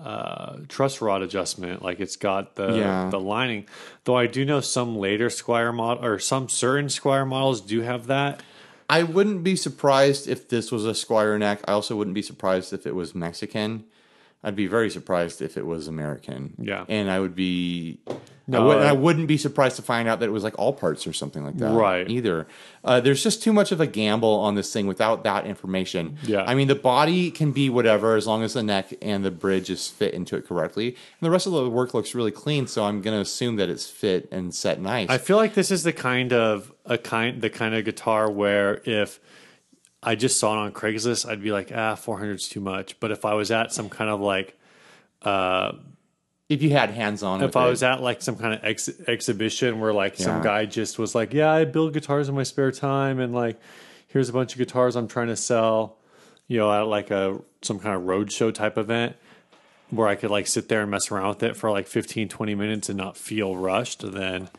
uh, truss rod adjustment. Like it's got the Yeah. the lining. Though I do know some later Squier model or some certain Squier models do have that. I wouldn't be surprised if this was a Squier neck. I also wouldn't be surprised if it was Mexican. I'd be very surprised if it was American. Yeah. and I would be. No, I, would, I wouldn't be surprised to find out that it was like all parts or something like that. Right. Either. Uh, there's just too much of a gamble on this thing without that information. Yeah. I mean, the body can be whatever as long as the neck and the bridge is fit into it correctly, and the rest of the work looks really clean. So I'm going to assume that it's fit and set nice. I feel like this is the kind of a kind the kind of guitar where if I just saw it on Craigslist, I'd be like, ah, 400 is too much. But if I was at some kind of like, uh, if you had hands on, if I was at like some kind of ex- exhibition where like some guy just was like, yeah, I build guitars in my spare time, and like, here's a bunch of guitars I'm trying to sell, you know, at like a some kind of roadshow type event where I could like sit there and mess around with it for like 15, 20 minutes and not feel rushed, then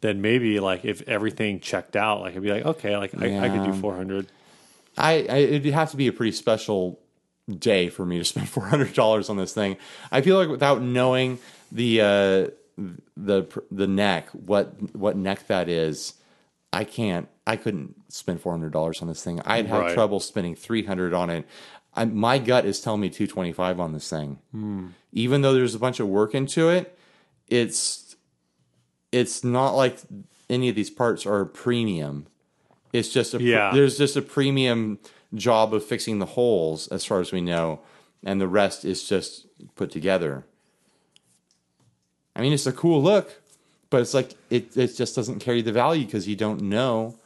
then maybe like if everything checked out, like I'd be like, okay, like I, I could do 400. I, I it'd have to be a pretty special day for me to spend *laughs* four hundred dollars on this thing. I feel like without knowing the uh, the the neck, what what neck that is, I can't. I couldn't spend four hundred dollars on this thing. I'd have Right. trouble spending three hundred on it. I, my gut is telling me two twenty five on this thing. Even though there's a bunch of work into it, it's it's not like any of these parts are premium. It's just a Yeah. there's just a premium job of fixing the holes as far as we know, and the rest is just put together. I mean, it's a cool look, but it's like it it just doesn't carry the value because you don't know.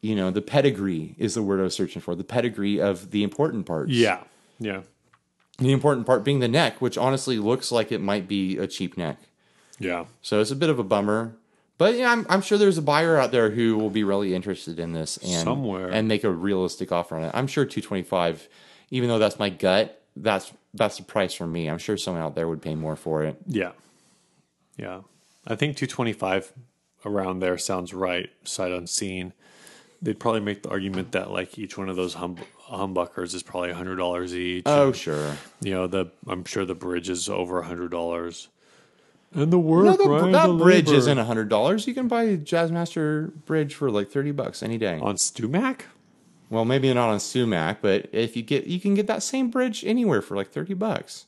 You know, the pedigree is the word I was searching for. The pedigree of the important parts. Yeah, yeah, The important part being the neck, which honestly looks like it might be a cheap neck. yeah. So it's a bit of a bummer. But yeah, I'm, I'm sure there's a buyer out there who will be really interested in this and Somewhere. and make a realistic offer on it. I'm sure 225, even though that's my gut, that's that's the price for me. I'm sure someone out there would pay more for it. Yeah. Yeah. I think 225 around there sounds right, sight unseen. They'd probably make the argument that like each one of those hum- humbuckers is probably $100 each. Oh, sure. you know, the I'm sure the bridge is over $100. And the work, No, the, right? that The bridge labor. isn't hundred dollars. You can buy a Jazzmaster bridge for like thirty bucks any day. on StewMac? Well, maybe not on StewMac, but if you get, you can get that same bridge anywhere for like thirty bucks.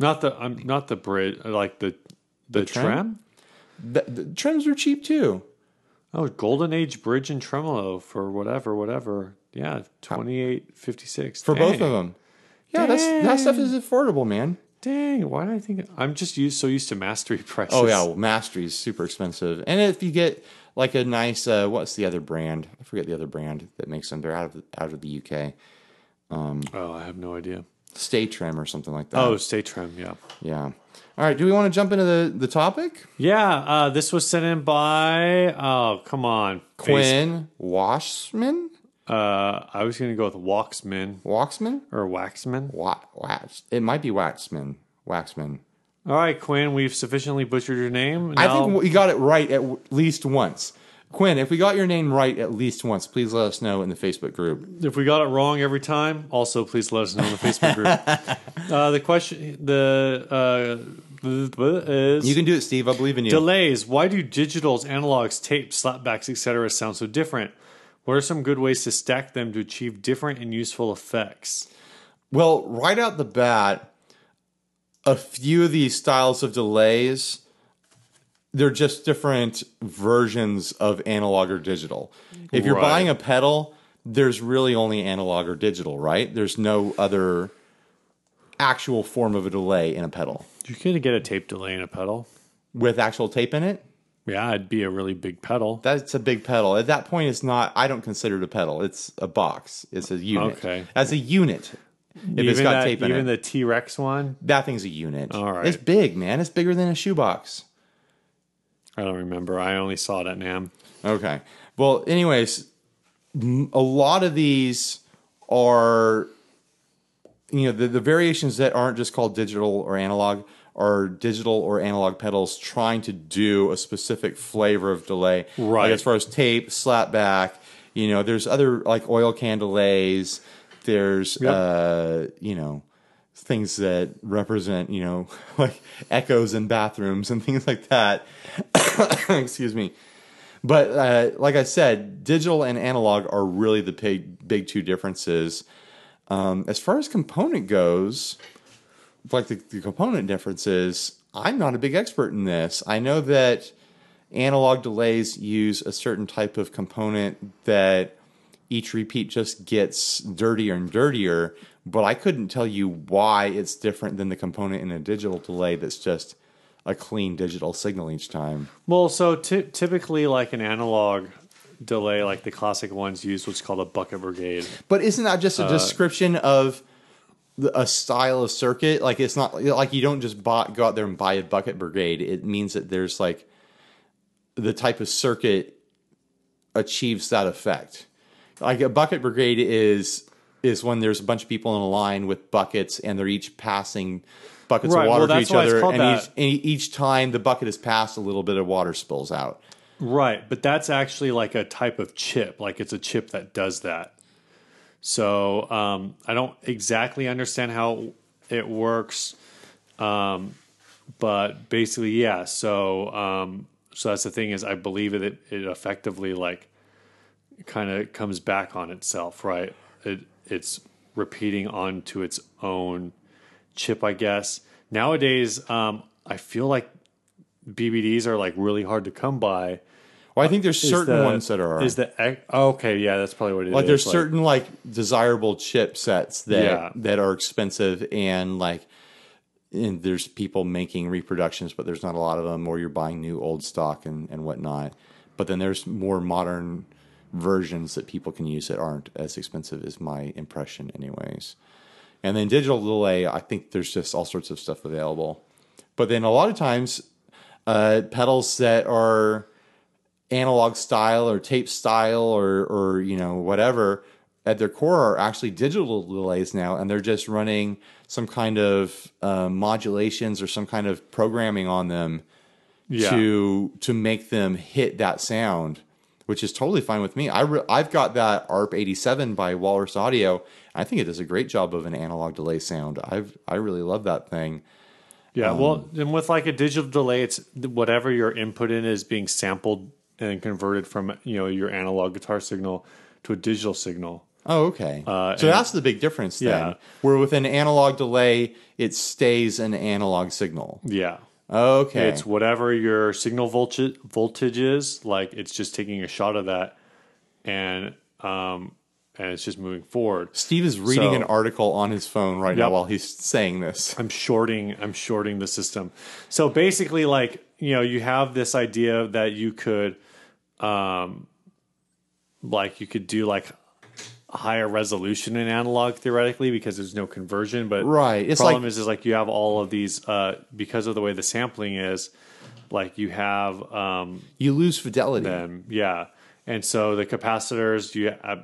Not the I'm not the bridge, like the the, trim? tram? The, the trems are cheap too. Oh, Golden Age bridge and tremolo for whatever, whatever. Yeah, 2856 for both of them. Yeah, that's that stuff is affordable, man. Dang, why do I think I'm just used so used to mastery *laughs* prices? Oh yeah, well, Mastery is super expensive. And if you get like a nice, uh, what's the other brand? I forget the other brand that makes them. They're out of the, out of the UK. Oh, I have no idea. Staytrem or something like that. Oh, Staytrem, yeah. yeah. All right. Do we want to jump into the the topic? Yeah, uh, this was sent in by oh come on. Quinn Washman, Uh, I was gonna go with Waxman Waxman, or Waxman. Wa- Wax. It might be Waxman. Waxman. All right, Quinn, we've sufficiently butchered your name. I think we got it right at w- least once. Quinn, if we got your name right at least once, please let us know in the Facebook group. If we got it wrong every time, also please let us know in the Facebook group. *laughs* uh, the question, the uh, is You can do it, Steve. I believe in you. delays. Why do digitals, analogs, tapes, slapbacks, etc. sound so different? What are some good ways to stack them to achieve different and useful effects? Well, right out the bat, a few of these styles of delays, they're just different versions of analog or digital. If you're Right. buying a pedal, there's really only analog or digital, right? There's no other actual form of a delay in a pedal You can get a tape delay in a pedal. with actual tape in it. Yeah, it'd be a really big pedal. That's a big pedal. At that point, it's not. I don't consider it a pedal. It's a box. It's a unit. Okay. As a unit, if it's even got that, tape in even it, the T Rex one. that thing's a unit. All right. It's big, man. It's bigger than a shoebox. I don't remember. I only saw it at NAMM. Okay. Well, anyways, a lot of these are, you know, the, the variations that aren't just called digital or analog are digital or analog pedals trying to do a specific flavor of delay. Right. Like as far as tape, slapback, you know, there's other like oil can delays. There's, Yep. uh, you know, things that represent, you know, *laughs* like echoes in bathrooms and things like that. *coughs* Excuse me. But uh, like I said, digital and analog are really the big, big two differences. Um, as far as component goes, like the, the component differences, I'm not a big expert in this. I know that analog delays use a certain type of component that each repeat just gets dirtier and dirtier, but I couldn't tell you why it's different than the component in a digital delay that's just a clean digital signal each time. Well, so ty- typically, like an analog delay, like the classic ones, use what's called a bucket brigade. But isn't that just a Uh, description of the, a style of circuit? Like it's not like you don't just buy, go out there and buy a bucket brigade. It means that there's like the type of circuit achieves that effect. Like a bucket brigade is is when there's a bunch of people in a line with buckets and they're each passing buckets Right, of water well, to each other, and each, and each time the bucket is passed, a little bit of water spills out. Right, but that's actually like a type of chip. Like it's a chip that does that. So um, I don't exactly understand how it works, um, but basically, yeah. So um, so that's the thing is, I believe it it effectively like kind of comes back on itself, right? It it's repeating onto its own chip, I guess. Nowadays, um, I feel like BBDs are like really hard to come by. Well, I think there's certain the- ones that are Is the oh, okay? Yeah, that's probably what it is. like there's certain like desirable chipsets that Yeah. that are expensive and like and there's people making reproductions but there's not a lot of them or you're buying new old stock and and whatnot but then there's more modern versions that people can use that aren't as expensive is my impression anyways and then digital delay i think there's just all sorts of stuff available but then a lot of times uh, pedals that are analog style or tape style or or you know whatever at their core are actually digital delays now and they're just running some kind of uh, modulations or some kind of programming on them Yeah. to to make them hit that sound which is totally fine with me. I re- I've got that ARP 87 by Walrus Audio I think it does a great job of an analog delay sound. I've I really love that thing. Yeah, Um, well, and with like a digital delay, it's whatever your input in is being sampled and converted from you know your analog guitar signal to a digital signal. Oh, okay. so and- that's the big difference then. Yeah. Where with an analog delay, it stays an analog signal. Yeah, Okay. it's whatever your signal voltage voltage is. Like it's just taking a shot of that, and um, and it's just moving forward. Steve is reading So- an article on his phone right now while he's saying this. *laughs* I'm shorting I'm shorting the system. So basically like, you know, you have this idea that you could um like you could do like higher resolution in analog theoretically because there's no conversion, but Right. It's problem like- is is like you have all of these uh because of the way the sampling is like you have um You lose fidelity. them. Yeah. And so the capacitors, you uh,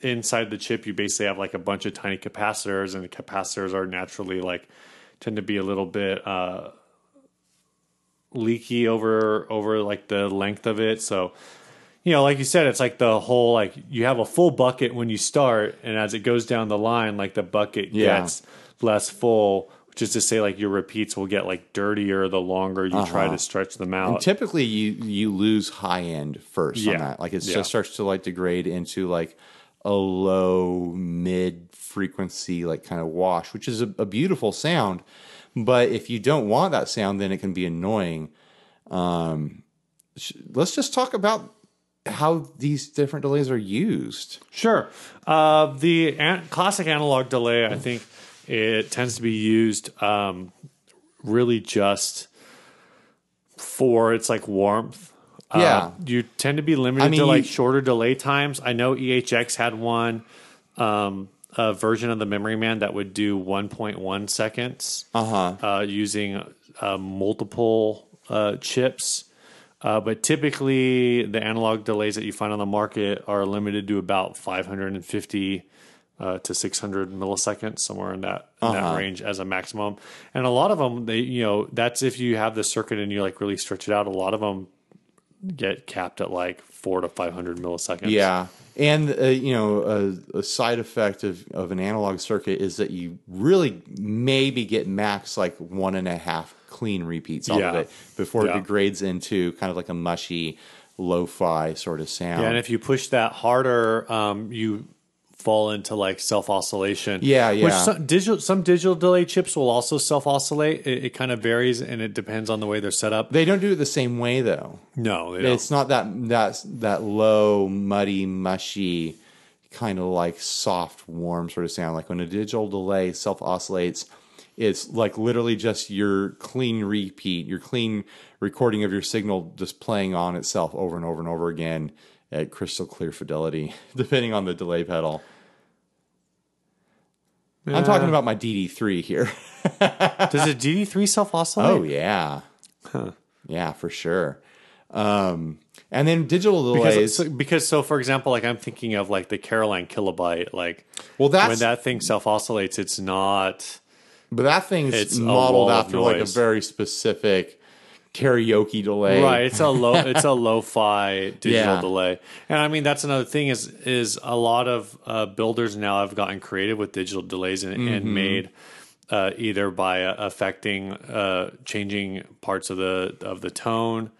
inside the chip, you basically have like a bunch of tiny capacitors, and the capacitors are naturally like tend to be a little bit uh, leaky over over like the length of it. So you know, like you said, it's like the whole like you have a full bucket when you start, and as it goes down the line, like the bucket Yeah. gets less full. Which is to say, like your repeats will get like dirtier the longer you try Uh-huh. to stretch them out. Typically, you you lose high end first on Yeah. that. Like it Yeah. just starts to like degrade into like a low mid frequency like kind of wash, which is a, a beautiful sound. But if you don't want that sound, then it can be annoying. Um, sh- let's just talk about how these different delays are used. Sure. Uh, the an- classic analog delay, I think it tends to be used um, really just for its like warmth. Yeah. Uh, you tend to be limited I mean, to like shorter delay times. I know EHX had one um, a version of the Memory Man that would do 1.1 seconds Uh-huh. uh, using uh, multiple uh, chips. Uh, but typically, the analog delays that you find on the market are limited to about 550 uh, to 600 milliseconds, somewhere in that in that range as a maximum. And a lot of them, they you know, that's if you have the circuit and you like really stretch it out. A lot of them get capped at like four to 500 milliseconds. Yeah. And uh, you know, a, a side effect of, of an analog circuit is that you really maybe get max like one and a half clean repeats off of it before Yeah. it degrades into kind of like a mushy, lo-fi sort of sound. Yeah, and if you push that harder, um, you fall into like self oscillation. Yeah, Which yeah. some digital some digital delay chips will also self oscillate. It, it kind of varies and it depends on the way they're set up. they don't do it the same way though. No, they don't. It's not that that that low, muddy, mushy, kind of like soft, warm sort of sound. Like when a digital delay self oscillates, it's like literally just your clean repeat, your clean recording of your signal just playing on itself over and over and over again at crystal clear fidelity, *laughs* depending on the delay pedal. I'm talking about my DD3 here. *laughs* Does a DD3 self oscillate? Oh yeah, yeah, for sure. Um, and then digital delays. Because, so, because so for example, like I'm thinking of like the Caroline kilobyte, like well, that's when that thing self oscillates, it's not But that thing's It's modeled after like a very specific karaoke delay. Right, it's a low, *laughs* it's a lo-fi digital Yeah. delay, and I mean that's another thing is is a lot of uh, builders now have gotten creative with digital delays and, Mm-hmm. and made uh, either by uh, affecting, uh, changing parts of the of the tone,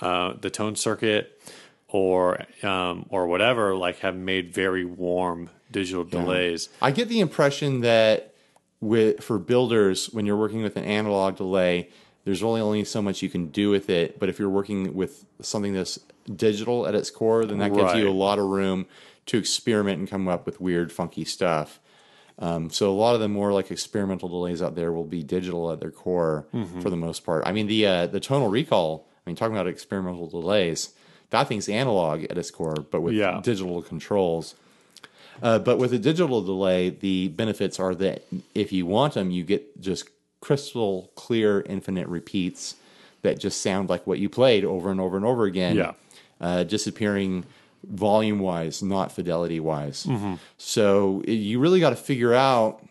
uh, the tone circuit, or um, or whatever, like have made very warm digital delays. I get the impression that with for builders, when you're working with an analog delay, there's really only so much you can do with it. But if you're working with something that's digital at its core, then that gives you a lot of room to experiment and come up with weird, funky stuff. Um, so a lot of the more like experimental delays out there will be digital at their core Mm-hmm. for the most part. I mean the uh, the tonal recall. I mean talking about experimental delays, that thing's analog at its core, but with Yeah. digital controls. Uh, but with a digital delay, the benefits are that if you want them, you get just crystal clear, infinite repeats that just sound like what you played over and over and over again. Yeah. Uh, disappearing volume wise, not fidelity wise. So you really got to figure out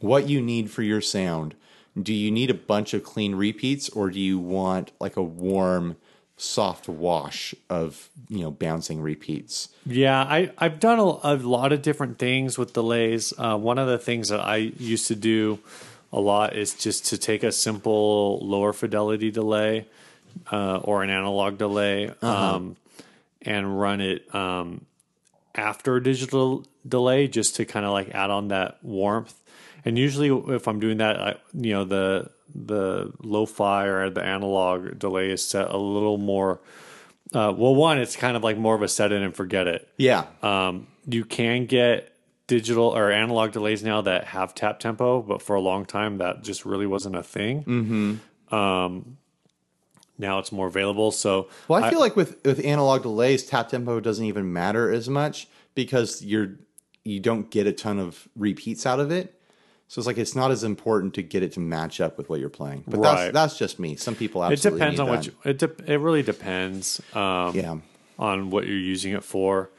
what you need for your sound. Do you need a bunch of clean repeats or do you want like a warm, soft wash of, you know, bouncing repeats? Yeah, I, I've done a, a lot of different things with delays. Uh, one of the things that I used to do a lot is just to take a simple lower fidelity delay uh, or an analog delay um, and run it um, after a digital delay just to kind of like add on that warmth. And usually, if I'm doing that, I, you know, the the lo-fi or the analog delay is set a little more Uh, well, one, it's kind of like more of a set it and forget it. Yeah. Um, you can get digital or analog delays now that have tap tempo, but for a long time that just really wasn't a thing. Mm-hmm. Um, now it's more available. So Well, I feel like with with analog delays, tap tempo doesn't even matter as much because you're you don't get a ton of repeats out of it. So it's like it's not as important to get it to match up with what you're playing. But Right. that's that's just me. Some people it absolutely depends need on what you, it. De- it really depends. Um, Yeah. on what you're using it for.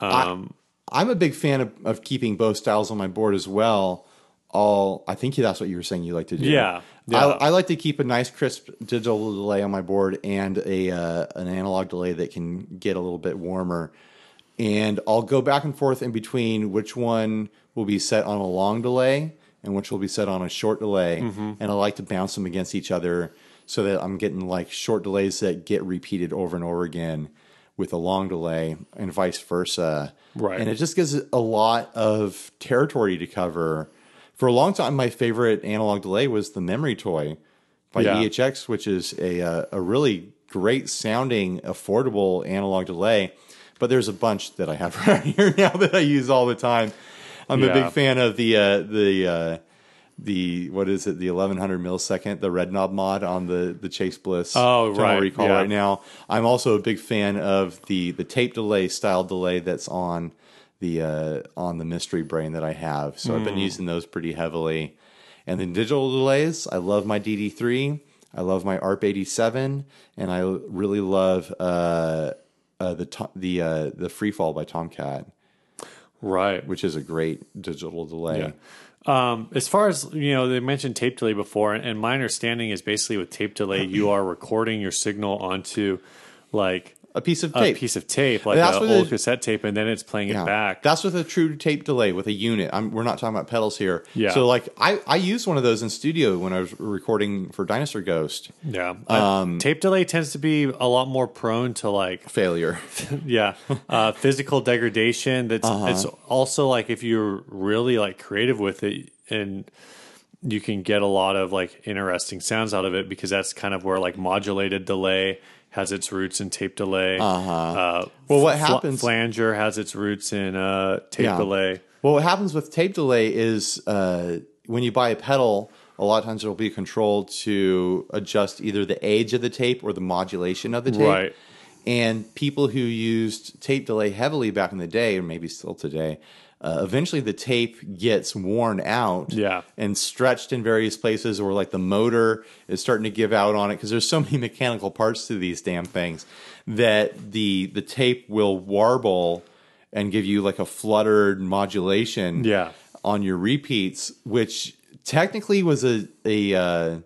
Um, I'm a big fan of, of keeping both styles on my board as well. All I think that's what you were saying you like to do. Yeah, yeah. I, I like to keep a nice crisp digital delay on my board and a uh, an analog delay that can get a little bit warmer. And I'll go back and forth in between which one will be set on a long delay and which will be set on a short delay. Mm-hmm. And I like to bounce them against each other so that I'm getting like short delays that get repeated over and over again with a long delay and vice versa. Right. And it just gives a lot of territory to cover. For a long time, my favorite analog delay was the Memory Toy by Yeah. EHX, which is a uh, a really great sounding, affordable analog delay. But there's a bunch that I have *laughs* right here now that I use all the time. I'm a big fan of the uh, the uh, the what is it the 1100 millisecond the red knob mod on the the Chase Bliss Oh, right, recall yeah. right now. I'm also a big fan of the the tape delay style delay that's on the uh, on the mystery brain that I have. So I've been Hmm. using those pretty heavily. And then digital delays, I love my DD3, I love my ARP 87, and I really love uh, uh, the the uh, the Freefall by Tomcat, right. which is a great digital delay. Um, as far as you know, they mentioned tape delay before, and my understanding is basically with tape delay, you are recording your signal onto like A piece of a tape. piece of tape, like That's an old cassette tape, and then it's playing Yeah. it back. That's with a true tape delay with a unit. I'm, we're not talking about pedals here. Yeah. So like I, I used one of those in studio when I was recording for Dinosaur Ghost. yeah. Um, tape delay tends to be a lot more prone to like *laughs* Failure. *laughs* yeah uh, physical degradation that's Uh-huh. it's also like if you're really like creative with it and you can get a lot of like interesting sounds out of it because that's kind of where like modulated delay has its roots in tape delay uh-huh. Well, what fl- happens- flanger has its roots in uh tape Yeah. delay Well, what happens with tape delay is uh, when you buy a pedal, a lot of times will be a control to adjust either the age of the tape or the modulation of the tape. Right. And people who used tape delay heavily back in the day, or maybe still today, uh, eventually the tape gets worn out Yeah. and stretched in various places, or like the motor is starting to give out on it because there's so *laughs* many mechanical parts to these damn things that the the tape will warble and give you like a fluttered modulation Yeah. on your repeats, which technically was a a uh,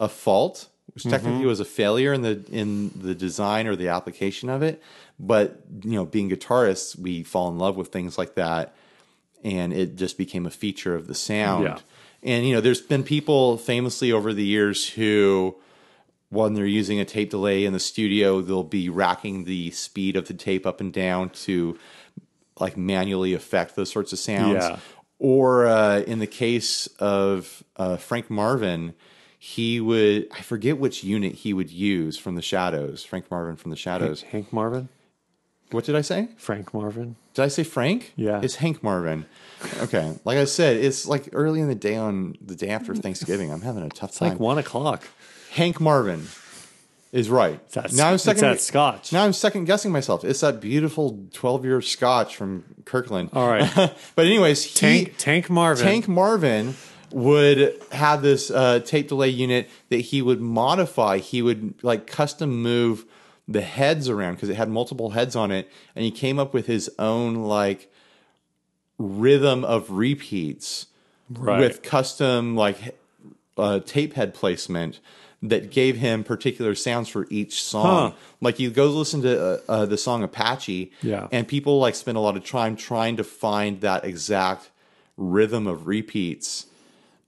a fault, which technically was a failure in the in the design or the application of it. But you know, being guitarists, we fall in love with things like that, and it just became a feature of the sound. Yeah. And you know, there's been people famously over the years who when they're using a tape delay in the studio, they'll be racking the speed of the tape up and down to like manually affect those sorts of sounds. Yeah. Or uh, in the case of uh, Frank Marvin, he would I forget which unit he would use from the Shadows. Frank Marvin from the Shadows. hank marvin What did I say? frank marvin Did I say Frank? Yeah. It's Hank Marvin. Okay. Like I said, it's like early in the day on the day after Thanksgiving. I'm having a tough it's time. like one o'clock Hank Marvin is right. That's- now I'm it's second. that Scotch. Now I'm second guessing myself. It's that beautiful 12 year Scotch from Kirkland. all right *laughs* but anyways, he, tank tank marvin Tank Marvin would have this uh, tape delay unit that he would modify. He would like custom move the heads around because it had multiple heads on it, and he came up with his own like rhythm of repeats Right. with custom like uh, tape head placement that gave him particular sounds for each song. Huh. Like you go listen to uh, uh, the song Apache, Yeah. and people like spend a lot of time trying to find that exact rhythm of repeats.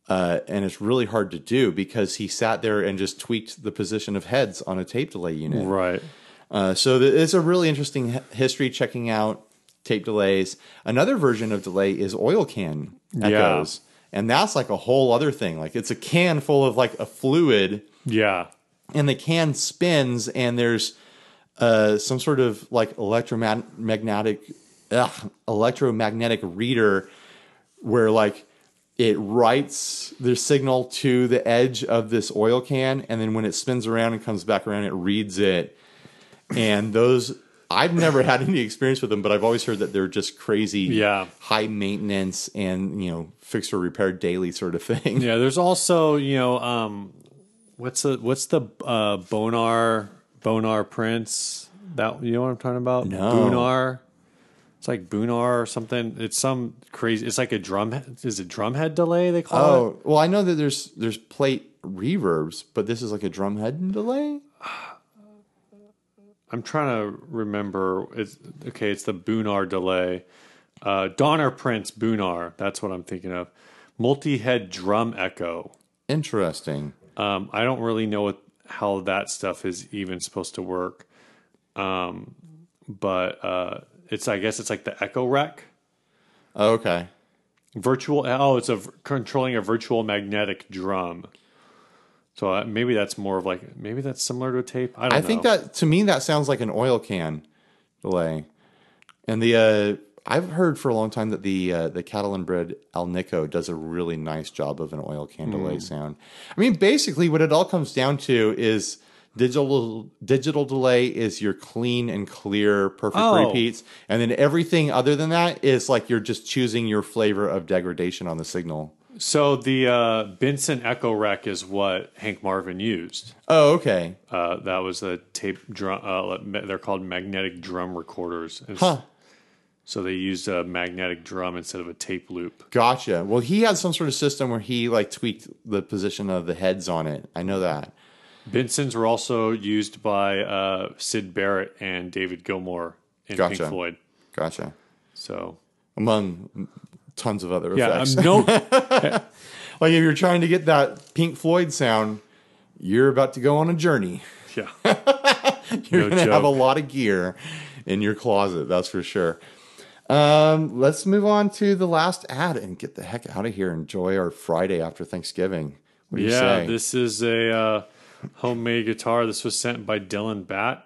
Uh, and it's really hard to do because he sat there and just tweaked the position of heads on a tape delay unit. right Uh, so th- it's a really interesting h- history checking out tape delays. Another version of delay is oil can echoes. And that's like a whole other thing. Like it's a can full of like a fluid yeah and the can spins and there's uh, some sort of like electromagnetic ugh, electromagnetic reader where like it writes the signal to the edge of this oil can and then when it spins around and comes back around it reads it and those I've never had any experience with them, but I've always heard that they're just crazy, Yeah. high maintenance and you know fix or repair daily sort of thing. Yeah, there's also you know um, what's the what's the uh, Bonar Bonar Prince that you know what I'm talking about? No. Bonar. It's like Bonar or something. It's some crazy. It's like a drum. Is it drumhead delay? They call it. Oh well, I know that there's there's plate reverbs, but this is like a drum head delay. *sighs* I'm trying to remember. It's okay. It's the Boonar delay. Uh, Dawner Prince Boonar. That's what I'm thinking of. Multi-head drum echo. Interesting. Um, I don't really know what, how that stuff is even supposed to work. Um, but uh, it's I guess it's like the Echorec. Oh, okay. Virtual. Oh, it's a controlling a virtual magnetic drum. So uh, maybe that's more of like maybe that's similar to a tape. I don't I know. think that to me that sounds like an oil can delay. And the uh, I've heard for a long time that the uh, the Catalan bred Alnico does a really nice job of an oil can delay Hmm. sound. I mean, basically, what it all comes down to is digital digital delay is your clean and clear perfect Oh. repeats, and then everything other than that is like you're just choosing your flavor of degradation on the signal. So the uh, Binson Echorec is what Hank Marvin used. Oh, okay. Uh, that was a tape drum. Uh, they're called magnetic drum recorders. Huh. So they used a magnetic drum instead of a tape loop. Gotcha. Well, he had some sort of system where he like tweaked the position of the heads on it. I know that. Binsons were also used by uh, Syd Barrett and David Gilmour in Gotcha. Pink Floyd. Gotcha. So Among tons of other yeah, effects. um, no, *laughs* like if you're trying to get that Pink Floyd sound, you're about to go on a journey. yeah, *laughs* You're No going to have a lot of gear in your closet, that's for sure. Um, let's move on to the last ad and get the heck out of here. Enjoy our Friday after Thanksgiving. What do you yeah. This is a uh, homemade guitar. This was sent by Dylan Bat.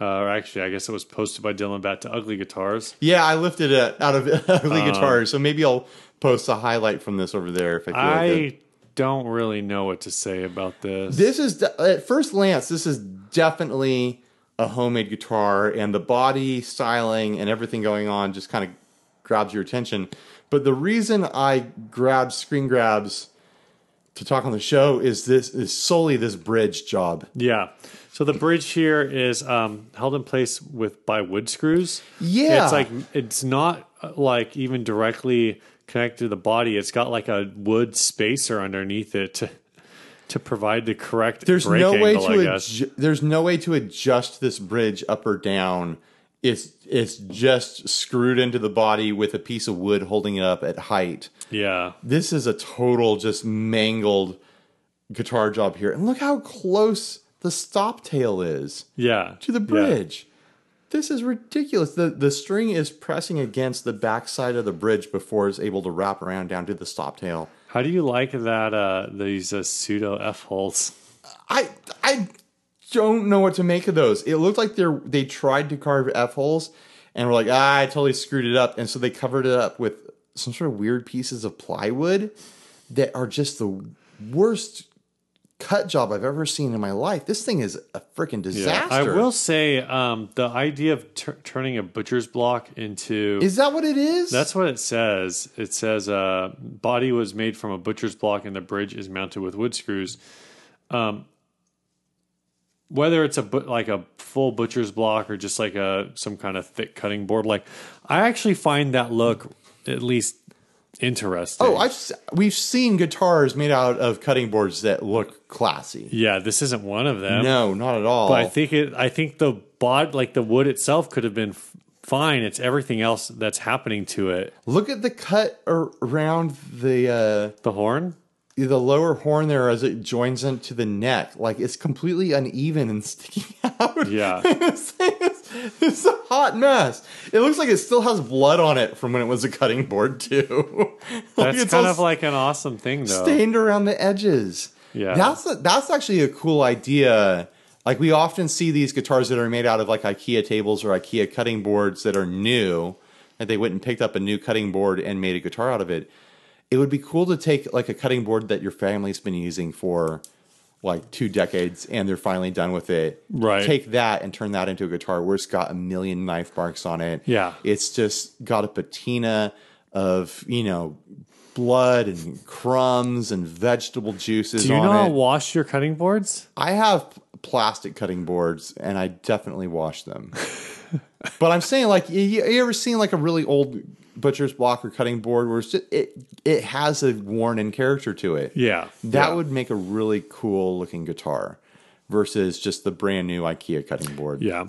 Uh, or actually, I guess it was posted by Dylan Bat to Ugly Guitars. yeah, I lifted it out of *laughs* ugly Uh, guitar, so maybe I'll post a highlight from this over there if I feel like it. I don't really know what to say about this. This is at first glance, this is definitely a homemade guitar, and the body styling and everything going on just kind of grabs your attention. But the reason I grabbed screen grabs to talk on the show is this is solely this bridge job. Yeah. So the bridge here is um, held in place with by wood screws. Yeah. It's like it's not uh, like even directly connected to the body. It's got like a wood spacer underneath it to to provide the correct There's no way angle, I to adju- there's no way to adjust this bridge up or down. It's it's just screwed into the body with a piece of wood holding it up at height. yeah. this is a total just mangled guitar job here. And look how close the stop tail is Yeah. to the Yeah. bridge. This is ridiculous. The the string is pressing against the backside of the bridge before it's able to wrap around down to the stop tail. How do you like that uh these uh, pseudo F holes? I I don't know what to make of those. It looked like they're they tried to carve F holes and were like, ah, I totally screwed it up. And so they covered it up with some sort of weird pieces of plywood that are just the worst cut job I've ever seen in my life. This thing is a freaking disaster. I will say um the idea of tur turning a butcher's block into Is that what it is? That's what it says. It says uh, body was made from a butcher's block and the bridge is mounted with wood screws. Um, whether it's a like a full butcher's block or just like a some kind of thick cutting board, like I actually find that look at least interesting. Oh, I've we've seen guitars made out of cutting boards that look classy. yeah, this isn't one of them. No, not at all. but I think it. I think the bod, like the wood itself, could have been fine. It's everything else that's happening to it. Look at the cut ar- around the uh, The horn. The lower horn there as it joins into the neck. Like it's completely uneven and sticking *laughs* out. Yeah. *laughs* it's, it's- it's a hot mess. It looks like it still has blood on it from when it was a cutting board too. *laughs* Like, That's kind of like an awesome thing, though. stained around the edges. Yeah. that's a, that's actually a cool idea. Like we often see these guitars that are made out of like IKEA tables or IKEA cutting boards that are new, that they went and picked up a new cutting board and made a guitar out of it. It would be cool to take like a cutting board that your family's been using for like two decades and they're finally done with it. Right. Take that and turn that into a guitar where it's got a million knife marks on it. Yeah. It's just got a patina of, you know, blood and crumbs and vegetable juices Do you on know how to wash your cutting boards? I have plastic cutting boards and I definitely wash them. *laughs* but I'm saying like you, you ever seen like a really old butcher's block or cutting board where it's just, it it has a worn in character to it. Yeah. That Yeah. would make a really cool looking guitar versus just the brand new IKEA cutting board. Yeah.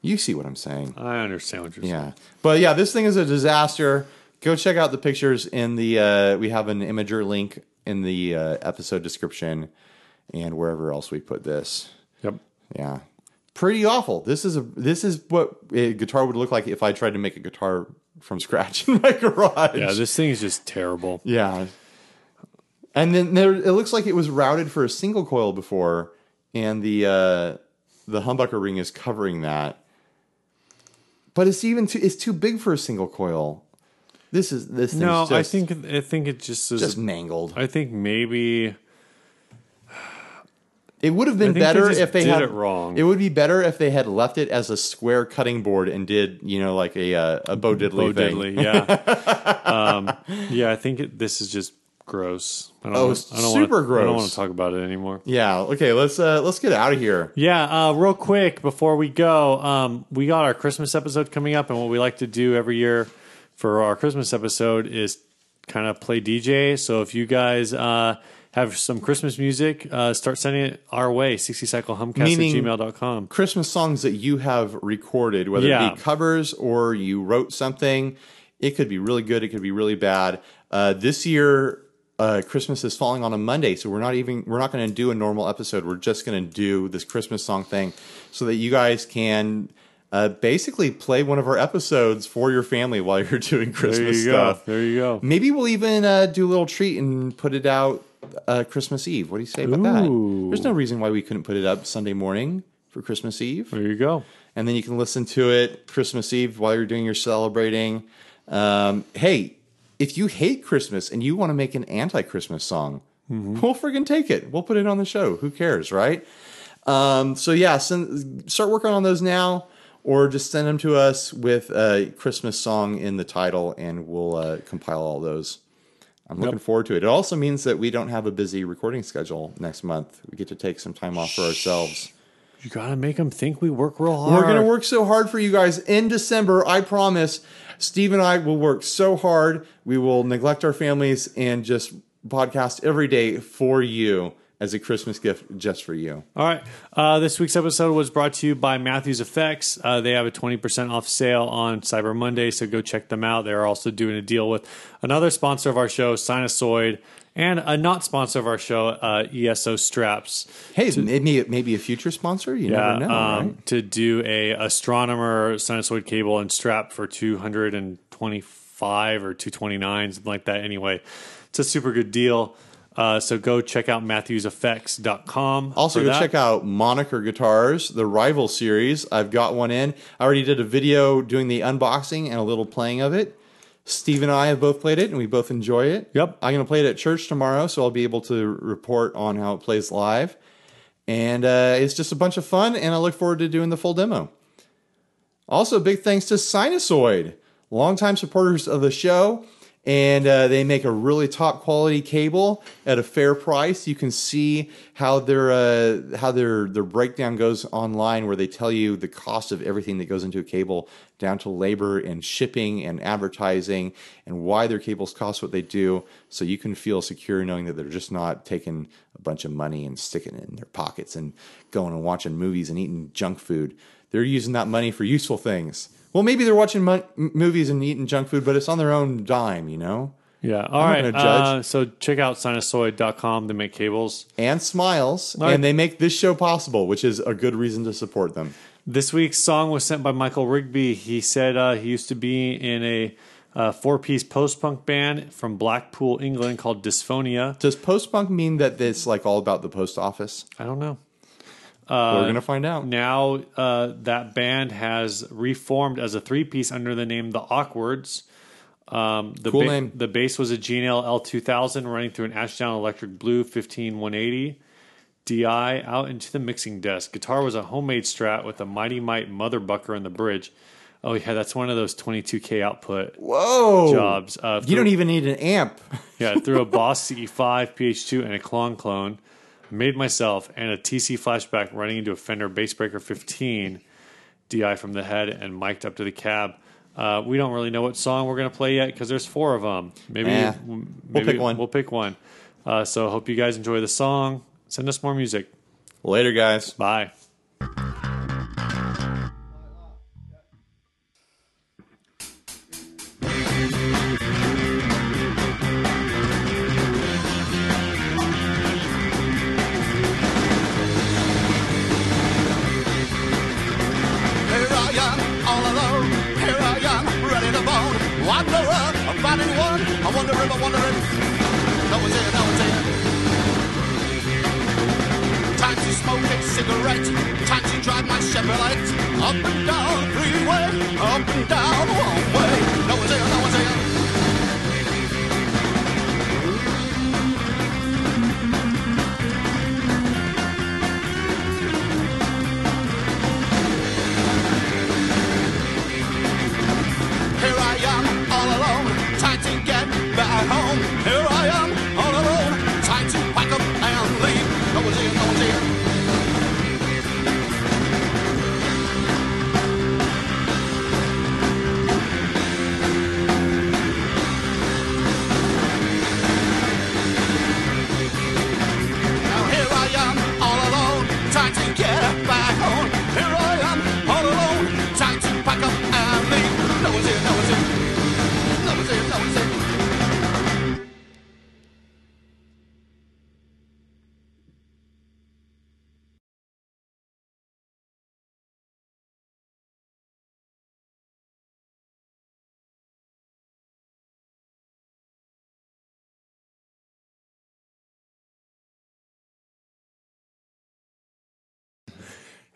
You see what I'm saying. I understand what you're saying. Yeah. But yeah, this thing is a disaster. Go check out the pictures in the uh, we have an Imgur link in the uh, episode description and wherever else we put this. Yep. Yeah. Pretty awful. This is a this is what a guitar would look like if I tried to make a guitar from scratch *laughs* in my garage. Yeah, this thing is just terrible. Yeah. And then there it looks like it was routed for a single coil before and the uh the humbucker ring is covering that. But it's even too it's too big for a single coil. This is this No, just, I think I think it just is. just mangled. I think maybe It would have been they better just if they did had it wrong. It would be better if they had left it as a square cutting board and did you know like a uh, a Bo Diddley Bo thing. Diddley. Yeah. *laughs* um, yeah, I think it, this is just gross. I don't Oh, wanna- I don't super wanna, I don't want to talk about it anymore. Yeah. Okay. Let's uh let's get out of here. Yeah, uh, real quick before we go, um, we got our Christmas episode coming up, and what we like to do every year for our Christmas episode is kind of play DJ. So if you guys uh, have some Christmas music, uh, start sending it our way, 60cyclehumcast Meaning- at gmail.com. Christmas songs that you have recorded, whether Yeah. it be covers or you wrote something. It could be really good. It could be really bad. Uh, this year, uh, Christmas is falling on a Monday, so we're not even we're not going to do a normal episode. We're just going to do this Christmas song thing, so that you guys can uh, basically play one of our episodes for your family while you're *laughs* doing Christmas There you stuff. go. There you go. Maybe we'll even uh, do a little treat and put it out uh, Christmas Eve. What do you say about that? There's no reason why we couldn't put it up Sunday morning for Christmas Eve There you go. and then you can listen to it Christmas Eve while you're doing your celebrating. Um, hey, if you hate Christmas and you want to make an anti-Christmas song, we'll friggin' take it. We'll put it on the show. Who cares, right? Um, so yeah, send, start working on those now, or just send them to us with a Christmas song in the title, and we'll uh, compile all those. I'm looking forward to it. It also means that we don't have a busy recording schedule next month. We get to take some time off for ourselves. You got to make them think we work real hard. We're going to work so hard for you guys in December. I promise. Steve and I will work so hard. We will neglect our families and just podcast every day for you as a Christmas gift just for you. All right. Uh, this week's episode was brought to you by Matthews Effects. Uh, they have a 20% off sale on Cyber Monday, so go check them out. They're also doing a deal with another sponsor of our show, Sinasoid, and a not sponsor of our show, uh, ESO Straps. Hey, maybe maybe a future sponsor. You Yeah, never know. um, right? to do a astronomer sinasoid cable and strap for 225 or 229 something like that anyway it's a super good deal uh, so go check out matthewseffects.com Also, go that. check out Moniker Guitars, the Rival series. I've got one in. I already did a video doing the unboxing and a little playing of it. Steve and I have both played it, and we both enjoy it. Yep. I'm going to play it at church tomorrow, so I'll be able to report on how it plays live. And uh, it's just a bunch of fun, and I look forward to doing the full demo. Also, big thanks to Sinasoid, longtime supporters of the show, and uh, they make a really top quality cable at a fair price. You can see how their uh, how their their breakdown goes online, where they tell you the cost of everything that goes into a cable, down to labor and shipping and advertising, and why their cables cost what they do. So you can feel secure knowing that they're just not taking a bunch of money and sticking it in their pockets and going and watching movies and eating junk food. They're using that money for useful things. Well, maybe they're watching mo- movies and eating junk food, but it's on their own dime, you know? yeah all I'm not right gonna judge. uh, so check out sinasoid.com They make cables And smiles. right. And they make this show possible, which is a good reason to support them. this week's song was sent by michael rigby he said uh, he used to be in a uh, four-piece post-punk band from blackpool england called dysphonia Does post punk mean that it's like all about the post office? i don't know We're gonna find out. Now uh, that band has reformed as a three piece under the name The Awkwards. Um, the Cool name. The bass was a G&L L2000 running through an Ashdown Electric Blue 15180 DI out into the mixing desk. Guitar was a homemade Strat with a Mighty Mite Motherbucker in the bridge. Oh yeah, that's one of those 22k output Whoa! jobs. Uh, You don't even need an amp. yeah, through a *laughs* Boss CE5 PH2 and a Klon clone. Made myself and a TC flashback running into a Fender Bassbreaker 15 DI from the head and mic'd up to the cab. Uh, we don't really know what song we're going to play yet because there's four of them. Maybe, Eh, maybe pick one. We'll pick one. Uh, so hope you guys enjoy the song. Send us more music. Later, guys. Bye. Chevrolet. Up and down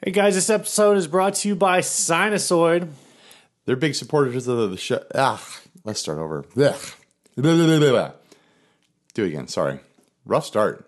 Hey guys, this episode is brought to you by Sinasoid. They're big supporters of the show. Ah, let's start over. Ugh. Blah, blah, blah, blah. Do it again. Sorry. Rough start.